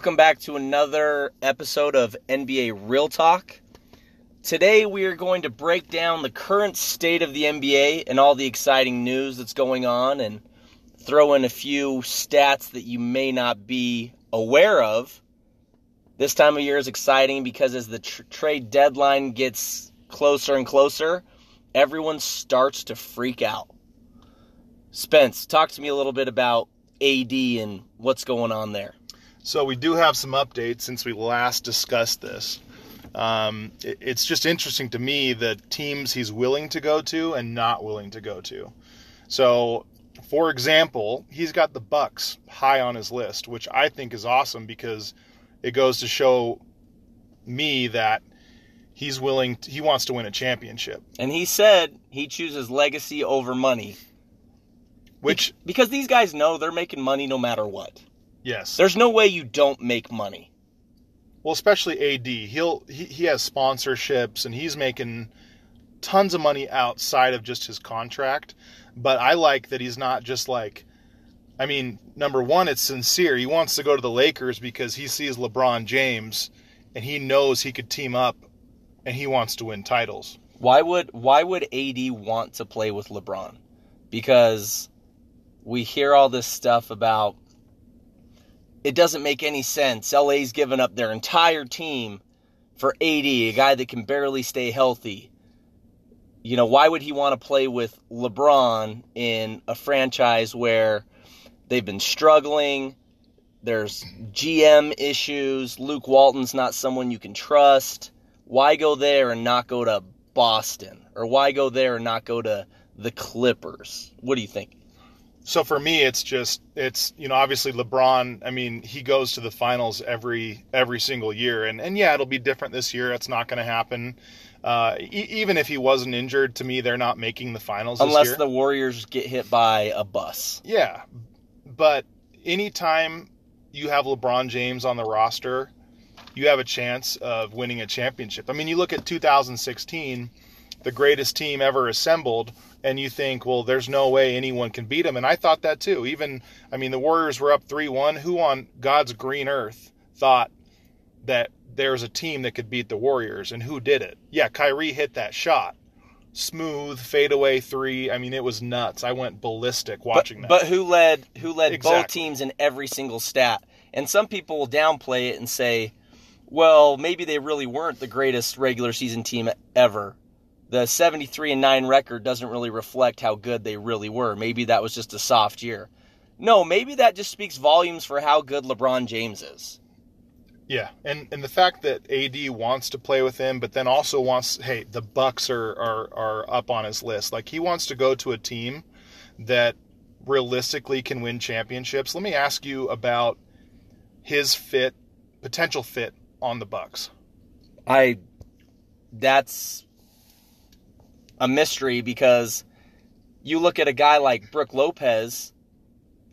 Welcome back to another episode of NBA Real Talk. Today we are going to break down the current state of the NBA and all the exciting news that's going on and throw in a few stats that you may not be aware of. This time of year is exciting because as the tr- trade deadline gets closer and closer, everyone starts to freak out. Spence, talk to me a little bit about AD and what's going on there. So we do have some updates since we last discussed this. Um, it, it's just interesting to me the teams he's willing to go to and not willing to go to. So, for example, he's got the Bucks high on his list, which I think is awesome because it goes to show me that he's willing to, he wants to win a championship. And he said he chooses legacy over money. Which because these guys know they're making money no matter what. Yes. There's no way you don't make money. Well, especially AD. He'll he, he has sponsorships and he's making tons of money outside of just his contract. But I like that he's not just like I mean, number one, it's sincere. He wants to go to the Lakers because he sees LeBron James and he knows he could team up and he wants to win titles. Why would why would AD want to play with LeBron? Because we hear all this stuff about it doesn't make any sense. LA's given up their entire team for AD, a guy that can barely stay healthy. You know, why would he want to play with LeBron in a franchise where they've been struggling? There's GM issues. Luke Walton's not someone you can trust. Why go there and not go to Boston? Or why go there and not go to the Clippers? What do you think? So for me, it's just it's you know obviously LeBron. I mean, he goes to the finals every every single year, and and yeah, it'll be different this year. It's not going to happen. Uh, e- even if he wasn't injured, to me, they're not making the finals this Unless the Warriors get hit by a bus. yeah, but anytime you have LeBron James on the roster, you have a chance of winning a championship. I mean, you look at 2016, the greatest team ever assembled, and you think, well, there's no way anyone can beat them. And I thought that too. Even, I mean, the Warriors were up 3 1. Who on God's green earth thought that there's a team that could beat the Warriors? And who did it? Yeah, Kyrie hit that shot. Smooth fadeaway three. I mean, it was nuts. I went ballistic watching but, that. But who led who led both teams in every single stat? And some people will downplay it and say, well, maybe they really weren't the greatest regular season team ever. The 73 and 9 record doesn't really reflect how good they really were. Maybe that was just a soft year. No, maybe that just speaks volumes for how good LeBron James is. Yeah, and and the fact that AD wants to play with him, but then also wants, hey, the Bucks are are are up on his list. Like he wants to go to a team that realistically can win championships. Let me ask you about his fit, potential fit on the Bucks. I that's a mystery because you look at a guy like Brook Lopez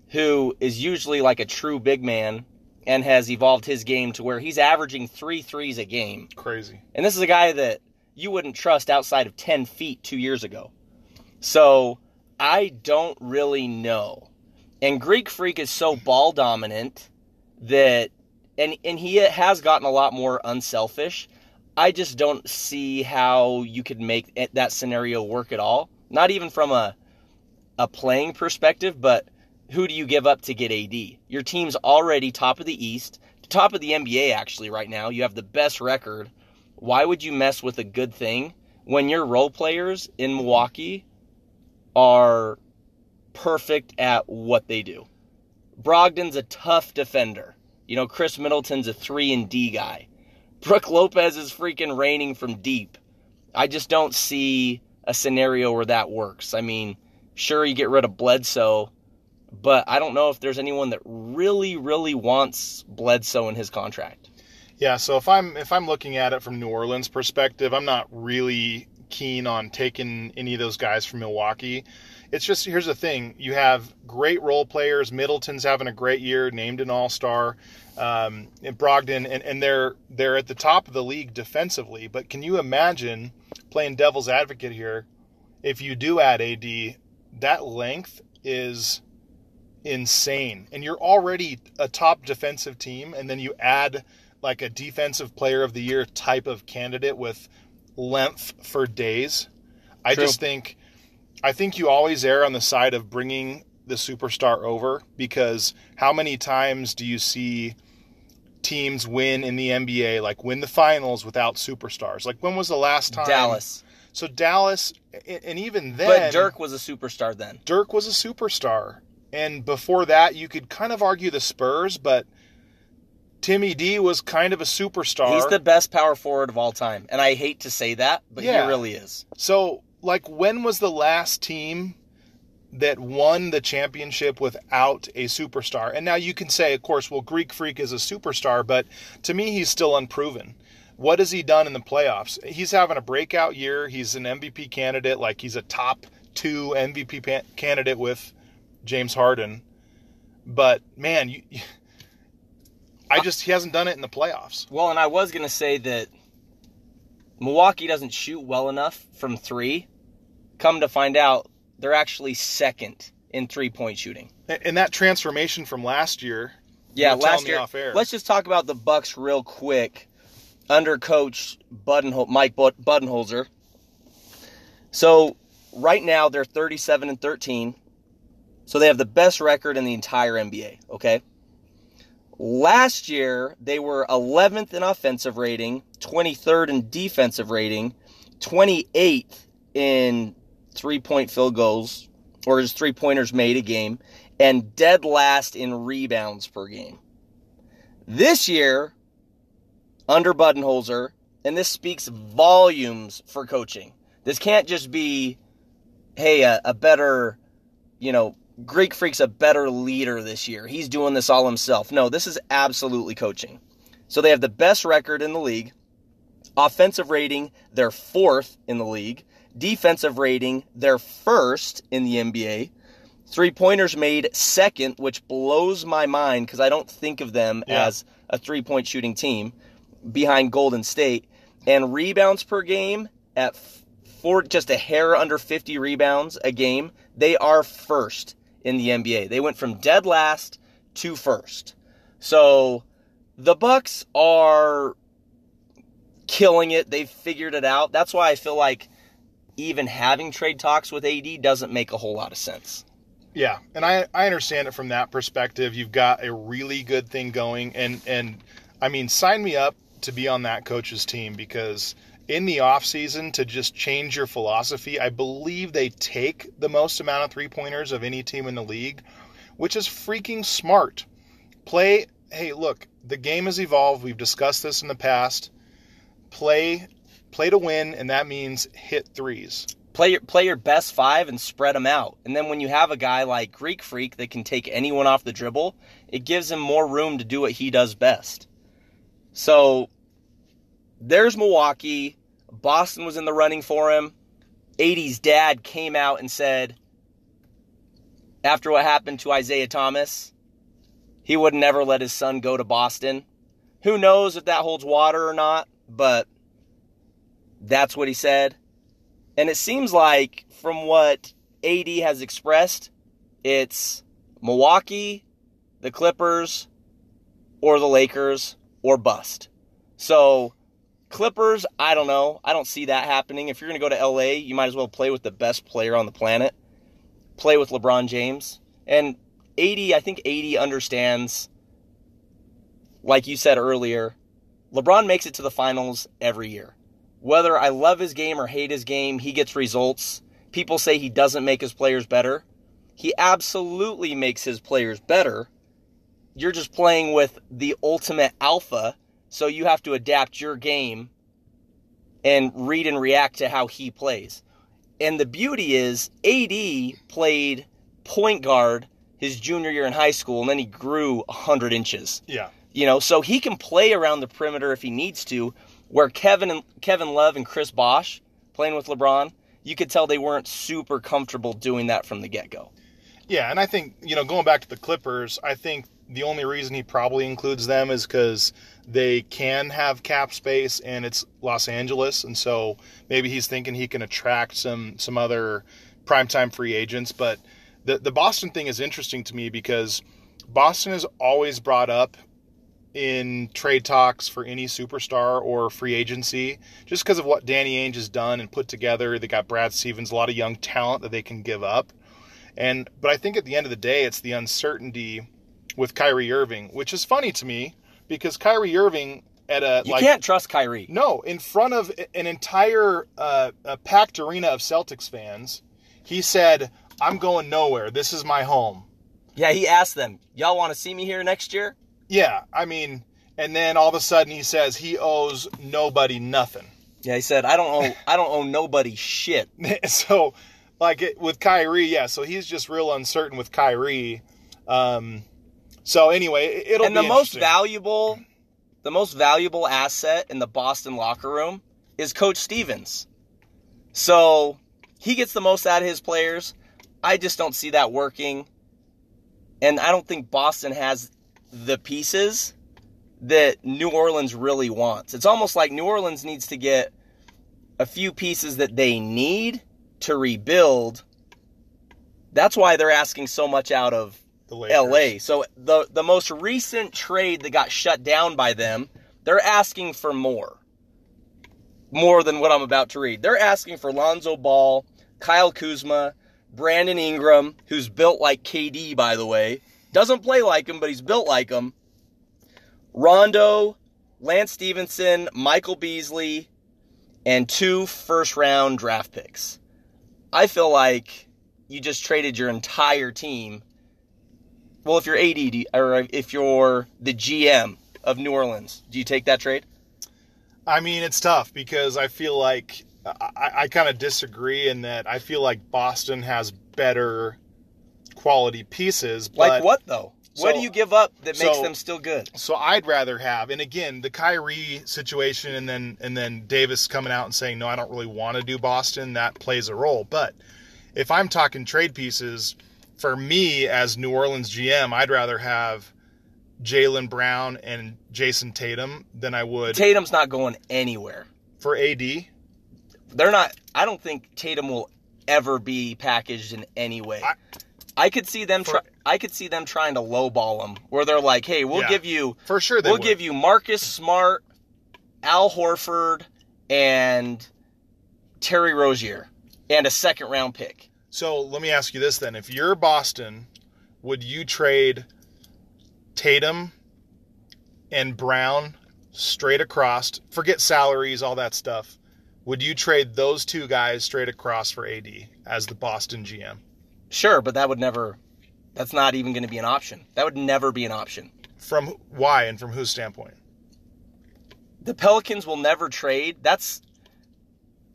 who is usually like a true big man and has evolved his game to where he's averaging three threes a game. Crazy. And this is a guy that you wouldn't trust outside of 10 feet two years ago. So I don't really know. And Greek Freak is so ball dominant that, and, and he has gotten a lot more unselfish. I just don't see how you could make that scenario work at all. Not even from a, a playing perspective, but who do you give up to get AD? Your team's already top of the East, top of the NBA actually right now. You have the best record. Why would you mess with a good thing when your role players in Milwaukee are perfect at what they do? Brogdon's a tough defender. You know, Khris Middleton's a 3 and D guy. Brook Lopez is freaking raining from deep. I just don't see a scenario where that works. I mean, sure you get rid of Bledsoe, but I don't know if there's anyone that really, really wants Bledsoe in his contract. Yeah, so if I'm if I'm looking at it from New Orleans perspective, I'm not really keen on taking any of those guys from Milwaukee. It's just here's the thing: you have great role players. Middleton's having a great year, named an All Star. Um, and Brogdon, and, and they're they're at the top of the league defensively. But can you imagine playing devil's advocate here? If you do add AD, that length is insane. And you're already a top defensive team, and then you add like a defensive player of the year type of candidate with length for days. I True. just think I think you always err on the side of bringing the superstar over because how many times do you see teams win in the NBA like win the finals without superstars? Like when was the last time Dallas. So Dallas and even then But Dirk was a superstar then. Dirk was a superstar. And before that, you could kind of argue the Spurs, but Timmy D was kind of a superstar. He's the best power forward of all time. And I hate to say that, but Yeah. he really is. so, like, when was the last team that won the championship without a superstar? And now you can say, of course, well, Greek Freak is a superstar, but to me, he's still unproven. What has he done in the playoffs? He's having a breakout year. He's an MVP candidate. Like, he's a top two MVP candidate with James Harden. But, man, you. I just he hasn't done it in the playoffs. Well, and I was going to say that Milwaukee doesn't shoot well enough from three. Come to find out, they're actually second in three point shooting. And that transformation from last year, Yeah, last year. off air. Let's just talk about the Bucks real quick. Under coach Budenhol- Mike Bud- Budenholzer. So right now they're 37 and 13. So they have the best record in the entire NBA. Okay. Last year they were 11th in offensive rating, 23rd in defensive rating, 28th in three-point field goals or his three pointers made a game, and dead last in rebounds per game. This year, under Budenholzer, and this speaks volumes for coaching. This can't just be, hey, a, a better, you know, Greek Freak's a better leader this year. He's doing this all himself. No, this is absolutely coaching. So they have the best record in the league. Offensive rating, they're fourth in the league. Defensive rating, they're first in the NBA. Three pointers made second, which blows my mind because I don't think of them Yeah. as a three point shooting team behind Golden State. And rebounds per game at four, just a hair under 50 rebounds a game, they are first in the NBA. They went from dead last to first. So the Bucks are killing it. They've figured it out. That's why I feel like even having trade talks with AD doesn't make a whole lot of sense. Yeah, and I I understand it from that perspective. You've got a really good thing going, and and I mean, sign me up to be on that coach's team because in the off season to just change your philosophy. I believe they take the most amount of three pointers of any team in the league, which is freaking smart. Play. Hey, look, the game has evolved. We've discussed this in the past. Play, play to win, and that means hit threes. Play your, play your best five and spread them out. And then when you have a guy like Greek Freak that can take anyone off the dribble, it gives him more room to do what he does best. So there's Milwaukee. Boston was in the running for him. AD's dad came out and said, after what happened to Isaiah Thomas, he would never let his son go to Boston. Who knows if that holds water or not, but that's what he said. And it seems like, from what AD has expressed, it's Milwaukee, the Clippers, or the Lakers, or bust. So, Clippers, I don't know. I don't see that happening. If you're going to go to LA, you might as well play with the best player on the planet. Play with LeBron James. And AD, I think AD understands, like you said earlier, LeBron makes it to the finals every year. Whether I love his game or hate his game, he gets results. People say he doesn't make his players better. He absolutely makes his players better. You're just playing with the ultimate alpha, so you have to adapt your game and read and react to how he plays. And the beauty is, AD played point guard his junior year in high school, and then he grew 100 inches. Yeah. You know, so he can play around the perimeter if he needs to. Where Kevin and Kevin Love and Chris Bosh playing with LeBron, you could tell they weren't super comfortable doing that from the get go. Yeah, and I think, you know, going back to the Clippers, I think the only reason he probably includes them is because they can have cap space and it's Los Angeles. And so maybe he's thinking he can attract some, some other primetime free agents. But the the Boston thing is interesting to me because Boston is always brought up in trade talks for any superstar or free agency just because of what Danny Ainge has done and put together. They got Brad Stevens, a lot of young talent that they can give up. And but I think at the end of the day, it's the uncertainty with Kyrie Irving, which is funny to me because Kyrie Irving at a You like can't trust Kyrie. no in front of an entire uh, a packed arena of Celtics fans, he said, "I'm going nowhere. This is my home." Yeah, he asked them, "Y'all want to see me here next year?" Yeah, I mean, and then all of a sudden he says he owes nobody nothing. Yeah, he said, "I don't owe I don't owe nobody shit." so, like it, with Kyrie, yeah. So he's just real uncertain with Kyrie. Um, so anyway, it- it'll and be the most valuable the most valuable asset in the Boston locker room is coach Stevens. So, he gets the most out of his players. I just don't see that working. And I don't think Boston has the pieces that New Orleans really wants. It's almost like New Orleans needs to get a few pieces that they need to rebuild. That's why they're asking so much out of the LA. So the the most recent trade that got shut down by them, they're asking for more. More than what I'm about to read. They're asking for Lonzo Ball, Kyle Kuzma, Brandon Ingram, who's built like KD by the way. Doesn't play like him, but he's built like him. Rondo, Lance Stephenson, Michael Beasley, and two first round draft picks. I feel like you just traded your entire team well, if you're AD or if you're the GM of New Orleans, do you take that trade? I mean, it's tough because I feel like I, I kind of disagree in that I feel like Boston has better quality pieces. But, Like what though? what do you give up that makes so- them still good? So I'd rather have, and again, the Kyrie situation, and then and then Davis coming out and saying, no, I don't really want to do Boston. That plays a role. But if I'm talking trade pieces, for me as New Orleans GM, I'd rather have Jaylen Brown and Jayson Tatum than I would Tatum's not going anywhere. for AD. They're not. I don't think Tatum will ever be packaged in any way. I, I- could see them. For- Try, I could see them trying to lowball him, where they're like, "Hey, we'll Yeah. give you, For sure, we'll would. give you Marcus Smart, Al Horford, and Terry Rozier, and a second round pick." So let me ask you this then: If you're Boston, would you trade Tatum and Brown straight across? Forget salaries, all that stuff. Would you trade those two guys straight across for AD as the Boston GM? Sure, but that would never. That's not even going to be an option. That would never be an option. From why and from whose standpoint? The Pelicans will never trade. That's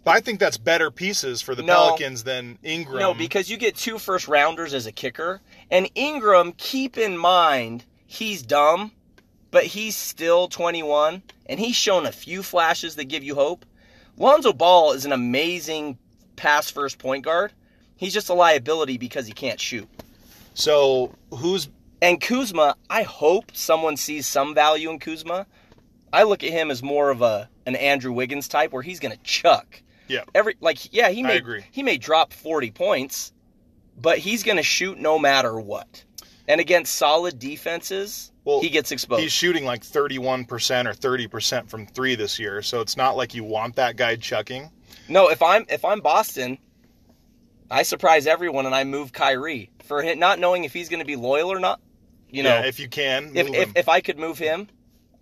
But I think that's better pieces for the No. Pelicans than Ingram. no because you get two first rounders as a kicker, and Ingram. Keep in mind he's dumb, but he's still 21, and he's shown a few flashes that give you hope. Lonzo Ball is an amazing pass first point guard. He's just a liability because he can't shoot. so who's And Kuzma, I hope someone sees some value in Kuzma. I look at him as more of a an Andrew Wiggins type where he's going to chuck. yeah? Every like yeah, he I may agree. he may drop 40 points, but he's going to shoot no matter what. And against solid defenses, Well, he gets exposed. He's shooting like 31% or 30% from three this year, so it's not like you want that guy chucking. no, if I'm if I'm Boston, I surprise everyone and I move Kyrie for him, not knowing if he's going to be loyal or not. You know, yeah, if you can, if, move if, him. if I could move him,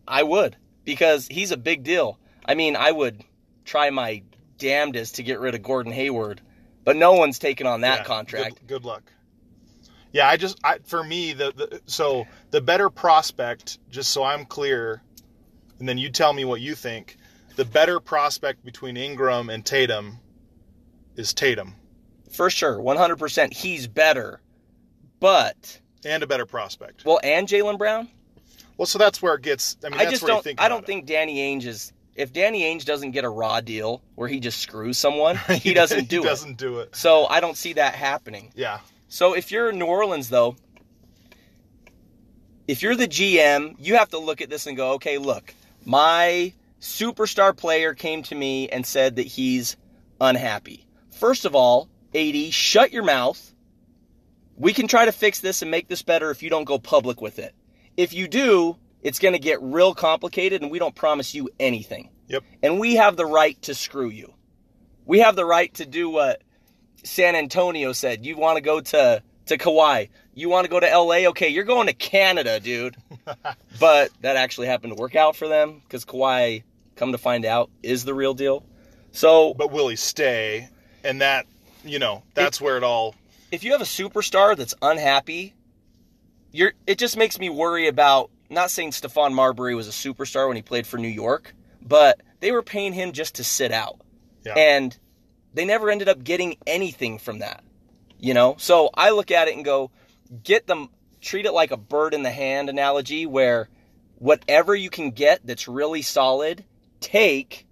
I would because he's a big deal. I mean, I would try my damnedest to get rid of Gordon Hayward, but no one's taking on that Yeah, contract. Good, good luck. Yeah, I just I, for me the, the so the better prospect, just so I'm clear, and then you tell me what you think. The better prospect between Ingram and Tatum is Tatum, For sure, 100%. He's better. But, and a better prospect. well, and Jaylen Brown? Well, so that's where it gets. I mean, I that's just where don't, think I don't it. think Danny Ainge is, if Danny Ainge doesn't get a raw deal where he just screws someone, he doesn't do he it. doesn't do it. So I don't see that happening. Yeah, So if you're in New Orleans, though, if you're the GM, you have to look at this and go, okay, look, my superstar player came to me and said that he's unhappy. First of all, AD, shut your mouth. we can try to fix this and make this better if you don't go public with it. If you do, it's going to get real complicated and we don't promise you anything. Yep. And we have the right to screw you. We have the right to do what San Antonio said. You want to go to to Kawhi. You want to go to LA? Okay, you're going to Canada, dude. but that actually happened to work out for them because Kawhi, come to find out, is the real deal. So, But will he stay? And that, you know, that's where it all. if you have a superstar that's unhappy, you're it just makes me worry about not saying Stephon Marbury was a superstar when he played for New York, but they were paying him just to sit out. Yeah. And they never ended up getting anything from that. You know? So I look at it and go, get them treat it like a bird in the hand analogy where whatever you can get that's really solid, take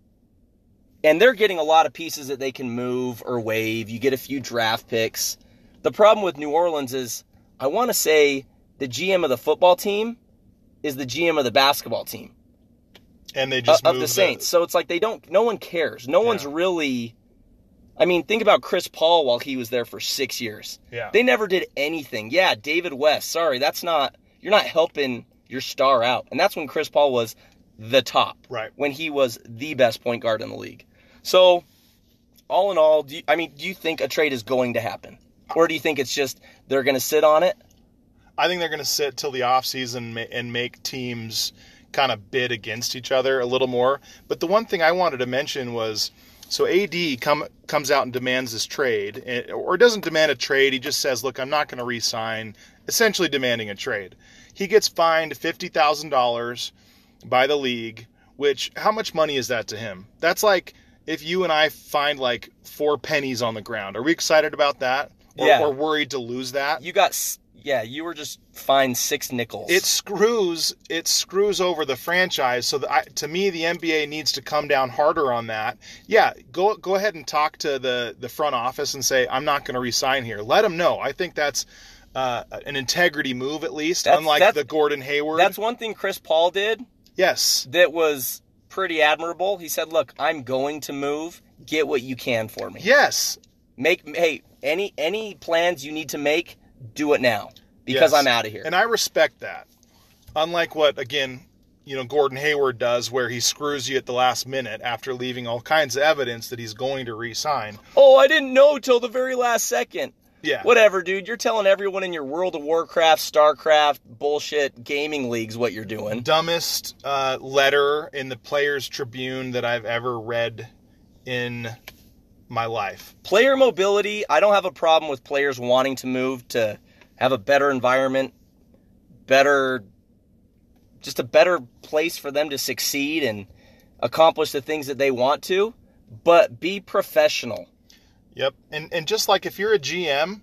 and they're getting a lot of pieces that they can move or wave. You get a few draft picks. The problem with New Orleans is I want to say the GM of the football team is the GM of the basketball team and they just uh, of the Saints. So it's like they don't. No one cares. No one's really. I mean, think about Chris Paul while he was there for six years. yeah. They never did anything. Yeah, David West. Sorry, that's not. You're not helping your star out. And that's when Chris Paul was the top. Right. When he was the best point guard in the league. So, all in all, do you, I mean, do you think a trade is going to happen, or do you think it's just they're going to sit on it? I think they're going to sit till the offseason and make teams kind of bid against each other a little more. But the one thing I wanted to mention was so AD come comes out and demands this trade, eh, or doesn't demand a trade. He just says, "Look, I'm not going to re-sign," essentially demanding a trade. He gets fined fifty thousand dollars by the league. Which how much money is that to him? That's like if you and I find like four pennies on the ground. Are we excited about that? Or, Yeah. or worried to lose that? You got, yeah, you were just fined six nickels. it screws it screws over the franchise so I, to me the NBA needs to come down harder on that yeah go go ahead and talk to the the front office and say I'm not going to resign here let them know I think that's uh, an integrity move at least That's- unlike that's- the Gordon Hayward That's one thing Chris Paul did yes that was pretty admirable. He said, "Look, I'm going to move. Get what you can for me. yes Make hey any any plans you need to make, do it now because Yes. I'm out of here." and I respect that unlike what again you know Gordon Hayward does where he screws you at the last minute after leaving all kinds of evidence that he's going to resign oh, I didn't know till the very last second. Yeah Whatever, dude. You're telling everyone in your World of Warcraft, StarCraft, bullshit gaming leagues what you're doing. dumbest uh, letter in the Players Tribune that I've ever read in my life. Player mobility, I don't have a problem with players wanting to move to have a better environment, better just a better place for them to succeed and accomplish the things that they want to, but be professional. Yep. And and just like if you're a GM,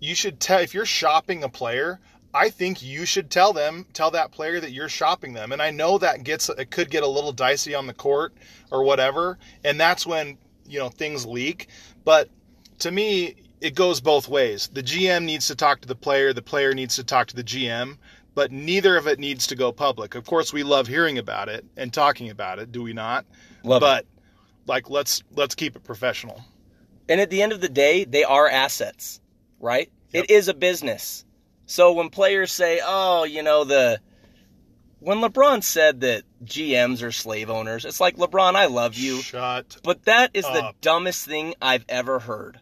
you should tell if you're shopping a player, I think you should tell them tell that player that you're shopping them. And I know that gets it could get a little dicey on the court or whatever, and that's when, you know, things leak, but to me it goes both ways. The GM needs to talk to the player, the player needs to talk to the GM, but neither of it needs to go public. Of course, we love hearing about it and talking about it, do we not? Love it. but like let's let's keep it professional. And at the end of the day, they are assets, right? Yep. It is a business. So when players say, "Oh, you know the," when LeBron said that GMs are slave owners, it's like LeBron, I love you, Shut but that is the dumbest thing I've ever heard,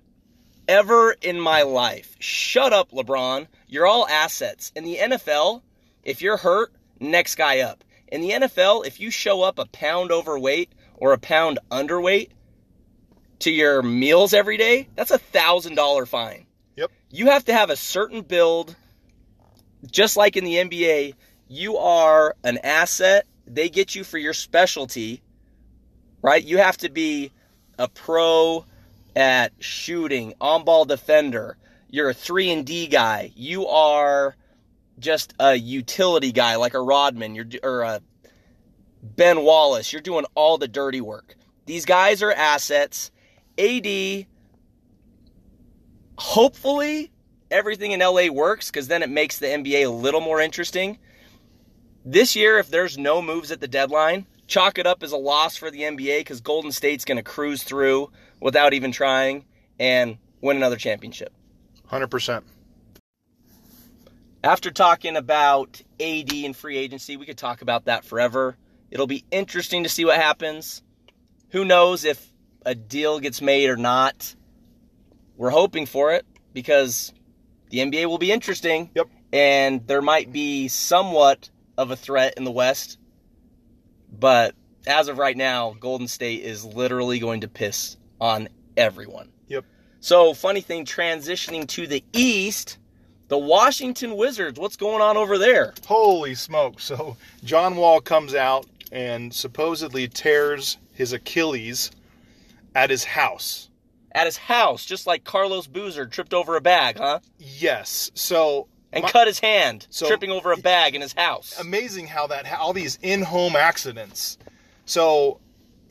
ever in my life. Shut up, LeBron. You're all assets in the NFL. If you're hurt, next guy up. In the NFL, if you show up a pound overweight or a pound underweight to your meals every day, that's a thousand dollar fine. Yep. You have to have a certain build, just like in the NBA. You are an asset. They get you for your specialty, right? You have to be a pro at shooting, on-ball defender. You're a three and D guy. You are just a utility guy, like a Rodman. You're or a Ben Wallace. You're doing all the dirty work. These guys are assets. AD, hopefully everything in LA works because then it makes the NBA a little more interesting. This year, if there's no moves at the deadline, chalk it up as a loss for the NBA because Golden State's going to cruise through without even trying and win another championship. Hundred percent. After talking about AD and free agency, we could talk about that forever. It'll be interesting to see what happens. Who knows if a deal gets made or not? We're hoping for it because the NBA will be interesting. Yep. And there might be somewhat of a threat in the West. But as of right now, Golden State is literally going to piss on everyone. Yep. So, funny thing, transitioning to the East, the Washington Wizards, what's going on over there? Holy smoke. So John Wall comes out and supposedly tears his Achilles at his house. At his house, just like Carlos Boozer tripped over a bag, huh? Yes. So And my- cut his hand, So- tripping over a bag in his house. amazing how that all these in-home accidents. So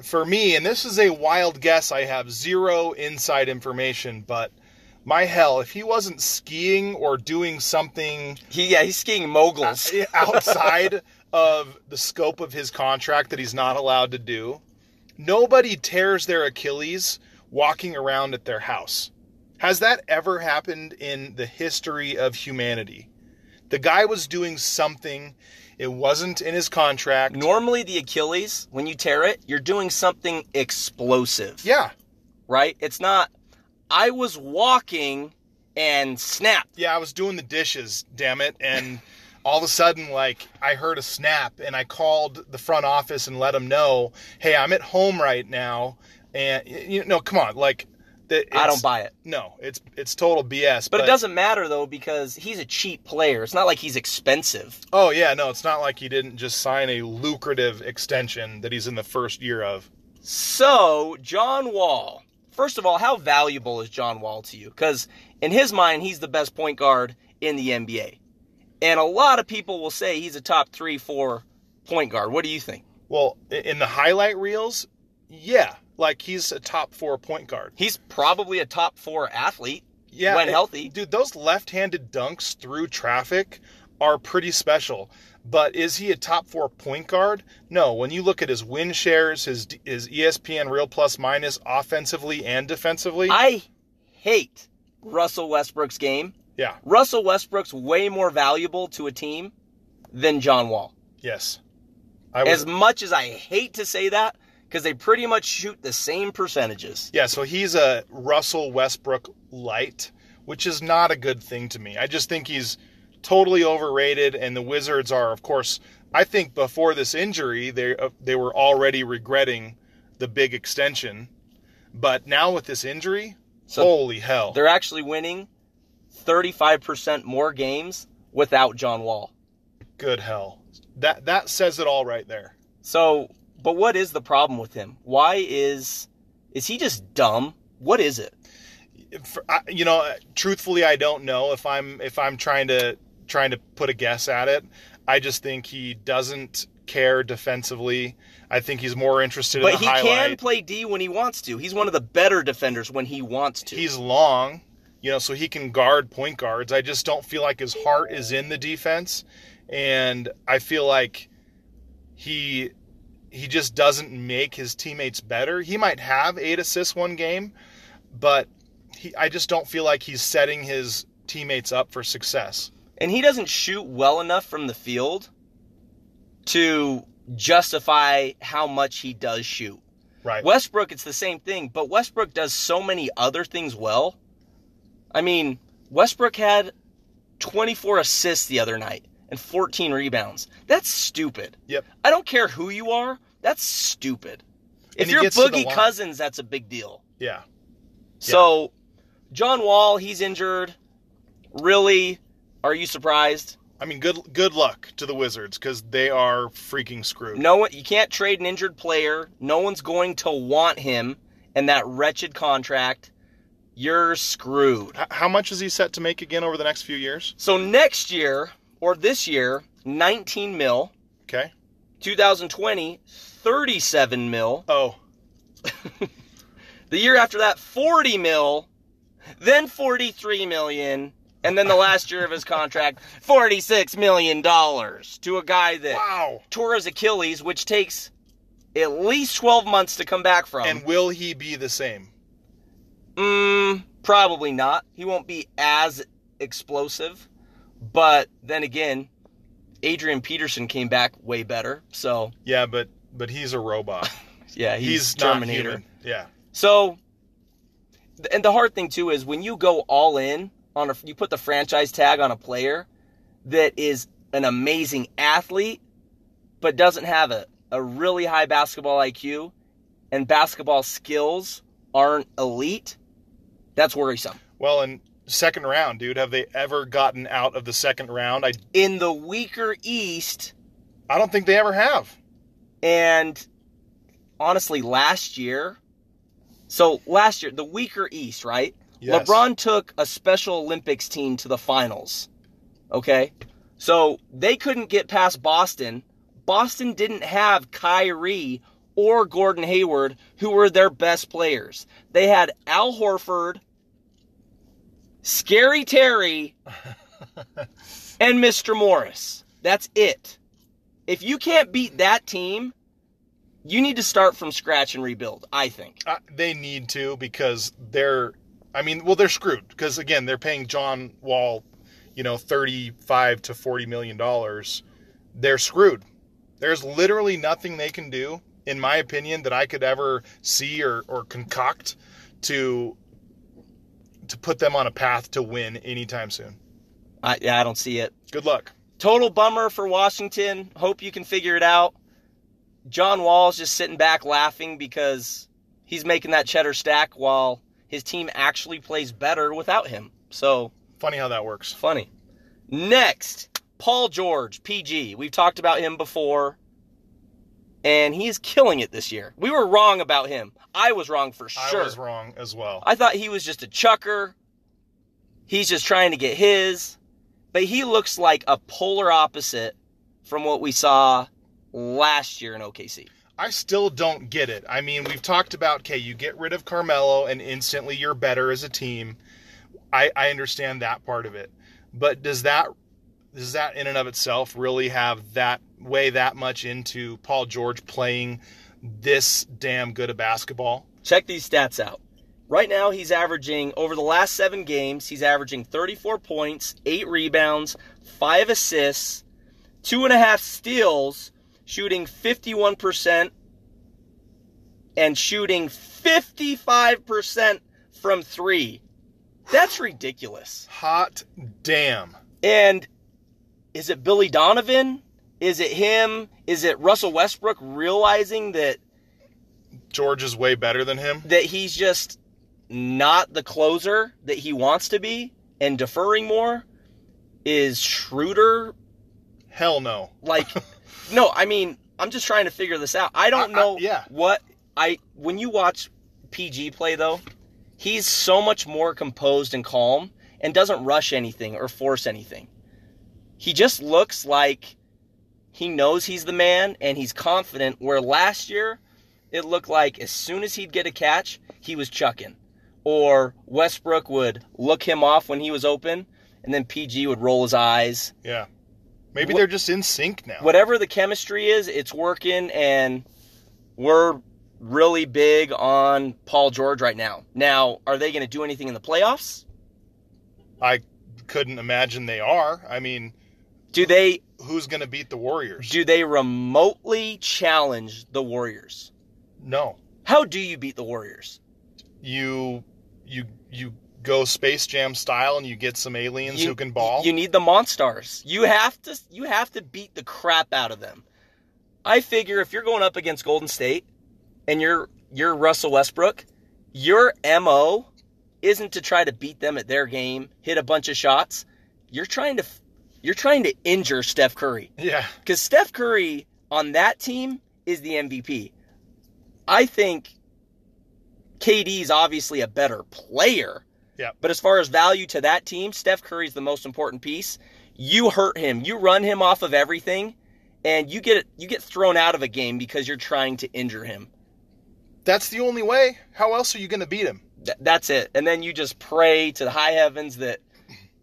for me, and this is a wild guess, I have zero inside information, but my hell, if he wasn't skiing or doing something He, yeah, he's skiing moguls. outside of the scope of his contract that he's not allowed to do, nobody tears their Achilles walking around at their house. Has that ever happened in the history of humanity? The guy was doing something, it wasn't in his contract. Normally, the Achilles, when you tear it, you're doing something explosive. Yeah, Right? It's not, I was walking and snapped. yeah, I was doing the dishes, damn it, and all of a sudden, like, I heard a snap, and I called the front office and let them know, hey, I'm at home right now, and you know, come on, like, the, I don't buy it. No, it's it's total BS. But, it doesn't matter though because he's a cheap player. It's not like he's expensive. Oh yeah, no, it's not like he didn't just sign a lucrative extension that he's in the first year of. So, John Wall. First of all, how valuable is John Wall to you? Because in his mind, he's the best point guard in the NBA. And a lot of people will say he's a top three, four point guard. What do you think? Well, in the highlight reels, yeah, like he's a top four point guard. He's probably a top four athlete. Yeah, when it- healthy. dude, those left-handed dunks through traffic are pretty special. But is he a top four point guard? No. When you look at his win shares, his his ESPN real plus minus offensively and defensively, I hate Russell Westbrook's game. Yeah, Russell Westbrook's way more valuable to a team than John Wall. yes. As much as I hate to say that, because they pretty much shoot the same percentages. Yeah, so he's a Russell Westbrook light, which is not a good thing to me. I just think he's totally overrated, and the Wizards are, of course. I think before this injury, they uh, they were already regretting the big extension, but now with this injury, So holy hell! They're actually winning 35% more games without John Wall. Good hell! That that says it all right there. So, but what is the problem with him? Why is is he just dumb? What is it? For, you know, truthfully, I don't know if I'm if I'm trying to trying to put a guess at it. I just think he doesn't care defensively. I think he's more interested But in the he can play D when he wants to. He's one of the better defenders when he wants to. He's long, you know, so he can guard point guards. I just don't feel like his heart is in the defense, and I feel like he he just doesn't make his teammates better. He might have eight assists one game, but he I just don't feel like he's setting his teammates up for success. and he doesn't shoot well enough from the field to justify how much he does shoot. Right. Westbrook, it's the same thing, but Westbrook does so many other things well. I mean, Westbrook had 24 assists the other night and 14 rebounds. That's stupid. Yep. I don't care who you are, that's stupid. If And he you're gets to the Boogie. Cousins, that's a big deal. Yeah. So, John Wall, he's injured. Really, are you surprised? I mean, good good luck to the Wizards because they are freaking screwed. No one, you can't trade an injured player. No one's going to want him and that wretched contract. You're screwed. How much is he set to make again over the next few years? So next year or this year, 19 mil. Okay. 2020, 37 mil. Oh, The year after that, 40 mil. Then 43 million. And then the last year of his contract, 46 million dollars to a guy that wow. tore his Achilles, which takes at least 12 months to come back from. And will he be the same? Mm, probably not. He won't be as explosive, But then again, Adrian Peterson came back way better. So Yeah, but but he's a robot. yeah, he's, He's, Terminator. Yeah. So, and the hard thing too is when you go all in on a, you put the franchise tag on a player that is an amazing athlete, but doesn't have a, a really high basketball IQ and basketball skills aren't elite. That's worrisome. Well, in second round, dude, have they ever gotten out of the second round? I In the weaker East, I don't think they ever have. And honestly, last year, so last year, the weaker East, right? Yes. LeBron took a Special Olympics team to the finals. Okay? So they couldn't get past Boston. Boston didn't have Kyrie or Gordon Hayward, who were their best players. They had Al Horford, Scary Terry, and Mr. Morris. That's it. If you can't beat that team, you need to start from scratch and rebuild, I think. Uh, they need to because they're I mean, well they're screwed because again, they're paying John Wall, you know, 35 to 40 million dollars. They're screwed. There's literally nothing they can do in my opinion that I could ever see or or concoct to to put them on a path to win anytime soon. I, yeah, I don't see it. Good luck. Total bummer for Washington. Hope you can figure it out. John Wall's just sitting back laughing because he's making that cheddar stack while his team actually plays better without him. So Funny how that works. funny. Next, Paul George, PG. We've talked about him before. And he is killing it this year. We were wrong about him. I was wrong for sure. I was wrong as well. I thought he was just a chucker. He's just trying to get his. But he looks like a polar opposite from what we saw last year in OKC. I still don't get it. I mean, we've talked about okay, you get rid of Carmelo and instantly you're better as a team. I, I understand that part of it, but does that does that in and of itself really have that weigh that much into Paul George playing this damn good of basketball? Check these stats out. Right now, he's averaging, over the last seven games, he's averaging 34 points, eight rebounds, five assists, two and a half steals, shooting 51%, and shooting 55% from three. That's ridiculous. Hot damn. And is it Billy Donovan? Is it him? Is it Russell Westbrook realizing that George is way better than him. that he's just not the closer that he wants to be and deferring more? Is Schroeder Hell no. like no, I mean, I'm just trying to figure this out. I don't I- I- know yeah. what I when you watch PG play though, he's so much more composed and calm and doesn't rush anything or force anything. He just looks like he knows he's the man and he's confident where last year it looked like as soon as he'd get a catch, he was chucking. Or Westbrook would look him off when he was open and then PG would roll his eyes Yeah. Maybe What- they're just in sync now. whatever the chemistry is, it's working, and we're really big on Paul George right now. Now, are they going to do anything in the playoffs? I couldn't imagine they are. I mean, Do they who's going to beat the Warriors? do they remotely challenge the Warriors? no. How do you beat the Warriors? you you you go Space Jam style and you get some aliens You- who can ball. You need the Monstars. You have to you have to beat the crap out of them. I figure if you're going up against Golden State and you're you're Russell Westbrook, your MO isn't to try to beat them at their game, hit a bunch of shots. You're trying to you're trying to injure Steph Curry. yeah, Cuz Steph Curry on that team is the MVP. I think KD's obviously a better player. Yeah. But as far as value to that team, Steph Curry's the most important piece. You hurt him, you run him off of everything, and you get you get thrown out of a game because you're trying to injure him. that's the only way. How else are you going to beat him? Th- that's it. And then you just pray to the high heavens that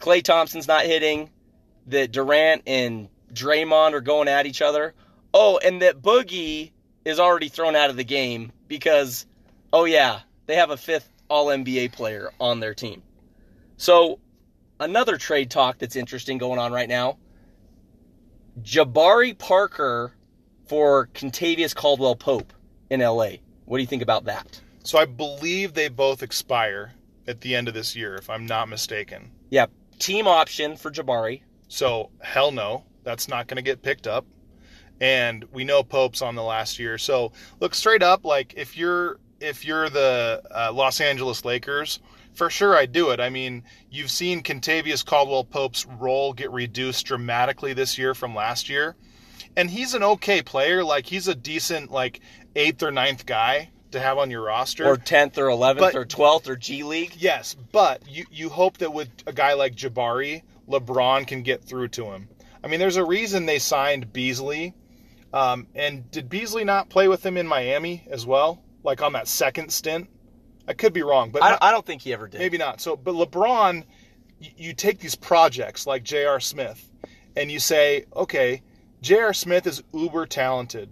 Klay Thompson's not hitting, that Durant and Draymond are going at each other. Oh, and that Boogie is already thrown out of the game because, oh yeah, they have a fifth All NBA player on their team. So another trade talk that's interesting going on right now. Jabari Parker for Kentavious Caldwell Pope in LA. What do you think about that? So I believe they both expire at the end of this year, if I'm not mistaken. Yeah, team option for Jabari. So hell no, that's not going to get picked up. And we know Pope's on the last year. So look straight up, like if you're if you're the uh, Los Angeles Lakers, for sure I'd do it. I mean, you've seen Kentavious Caldwell Pope's role get reduced dramatically this year from last year. And he's an okay player. Like he's a decent like eighth or ninth guy to have on your roster. Or 10th or 11th But- or 12th or G League. Yes, but you, you hope that with a guy like Jabari, LeBron can get through to him. I mean, there's a reason they signed Beasley. Um, and did Beasley not play with him in Miami as well? Like on that second stint? I could be wrong, but I, not- I don't think he ever did. maybe not. So, but LeBron, you, you take these projects like J.R. Smith, and you say, okay, J.R. Smith is uber talented.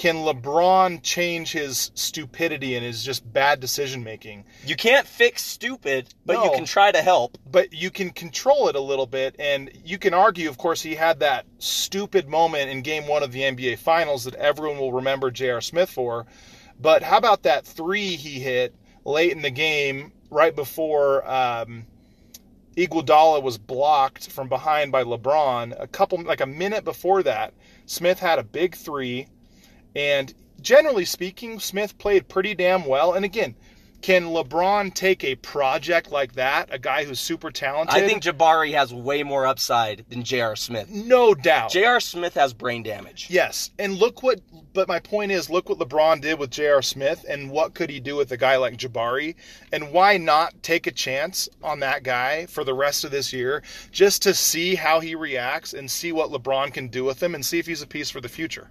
Can LeBron change his stupidity and his just bad decision making? You can't fix stupid, but you can try to help. but you can control it a little bit and you can argue of course he had that stupid moment in game 1 of the NBA finals that everyone will remember J.R. Smith for but how about that 3 he hit late in the game right before um Iguodala was blocked from behind by LeBron a couple like a minute before that Smith had a big 3 and generally speaking Smith played pretty damn well and again can LeBron take a project like that, a guy who's super talented? I think Jabari has way more upside than J.R. Smith. no doubt. J.R. Smith has brain damage. yes, and look what. But my point is, look what LeBron did with J.R. Smith, and what could he do with a guy like Jabari? And why not take a chance on that guy for the rest of this year, just to see how he reacts and see what LeBron can do with him, and see if he's a piece for the future.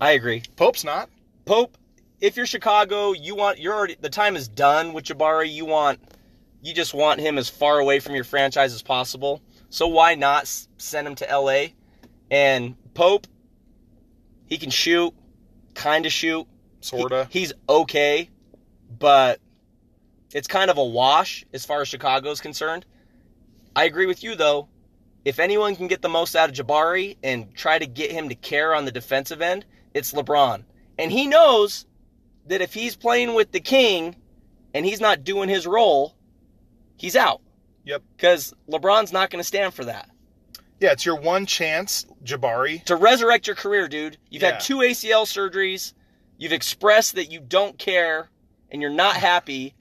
I agree. Pope's not. Pope, if you're Chicago, you want you're already the time is done with Jabari. You want you just want him as far away from your franchise as possible. So why not send him to LA? And Pope, he can shoot, kind of shoot. Sorta. he's okay, but it's kind of a wash as far as Chicago's concerned. I agree with you though. If anyone can get the most out of Jabari and try to get him to care on the defensive end, it's LeBron. And he knows that if he's playing with the king and he's not doing his role, he's out. Yep. Because LeBron's not going to stand for that. Yeah, it's your one chance, Jabari. To resurrect your career, dude, you've Yeah. had two ACL surgeries. You've expressed that you don't care and you're not happy.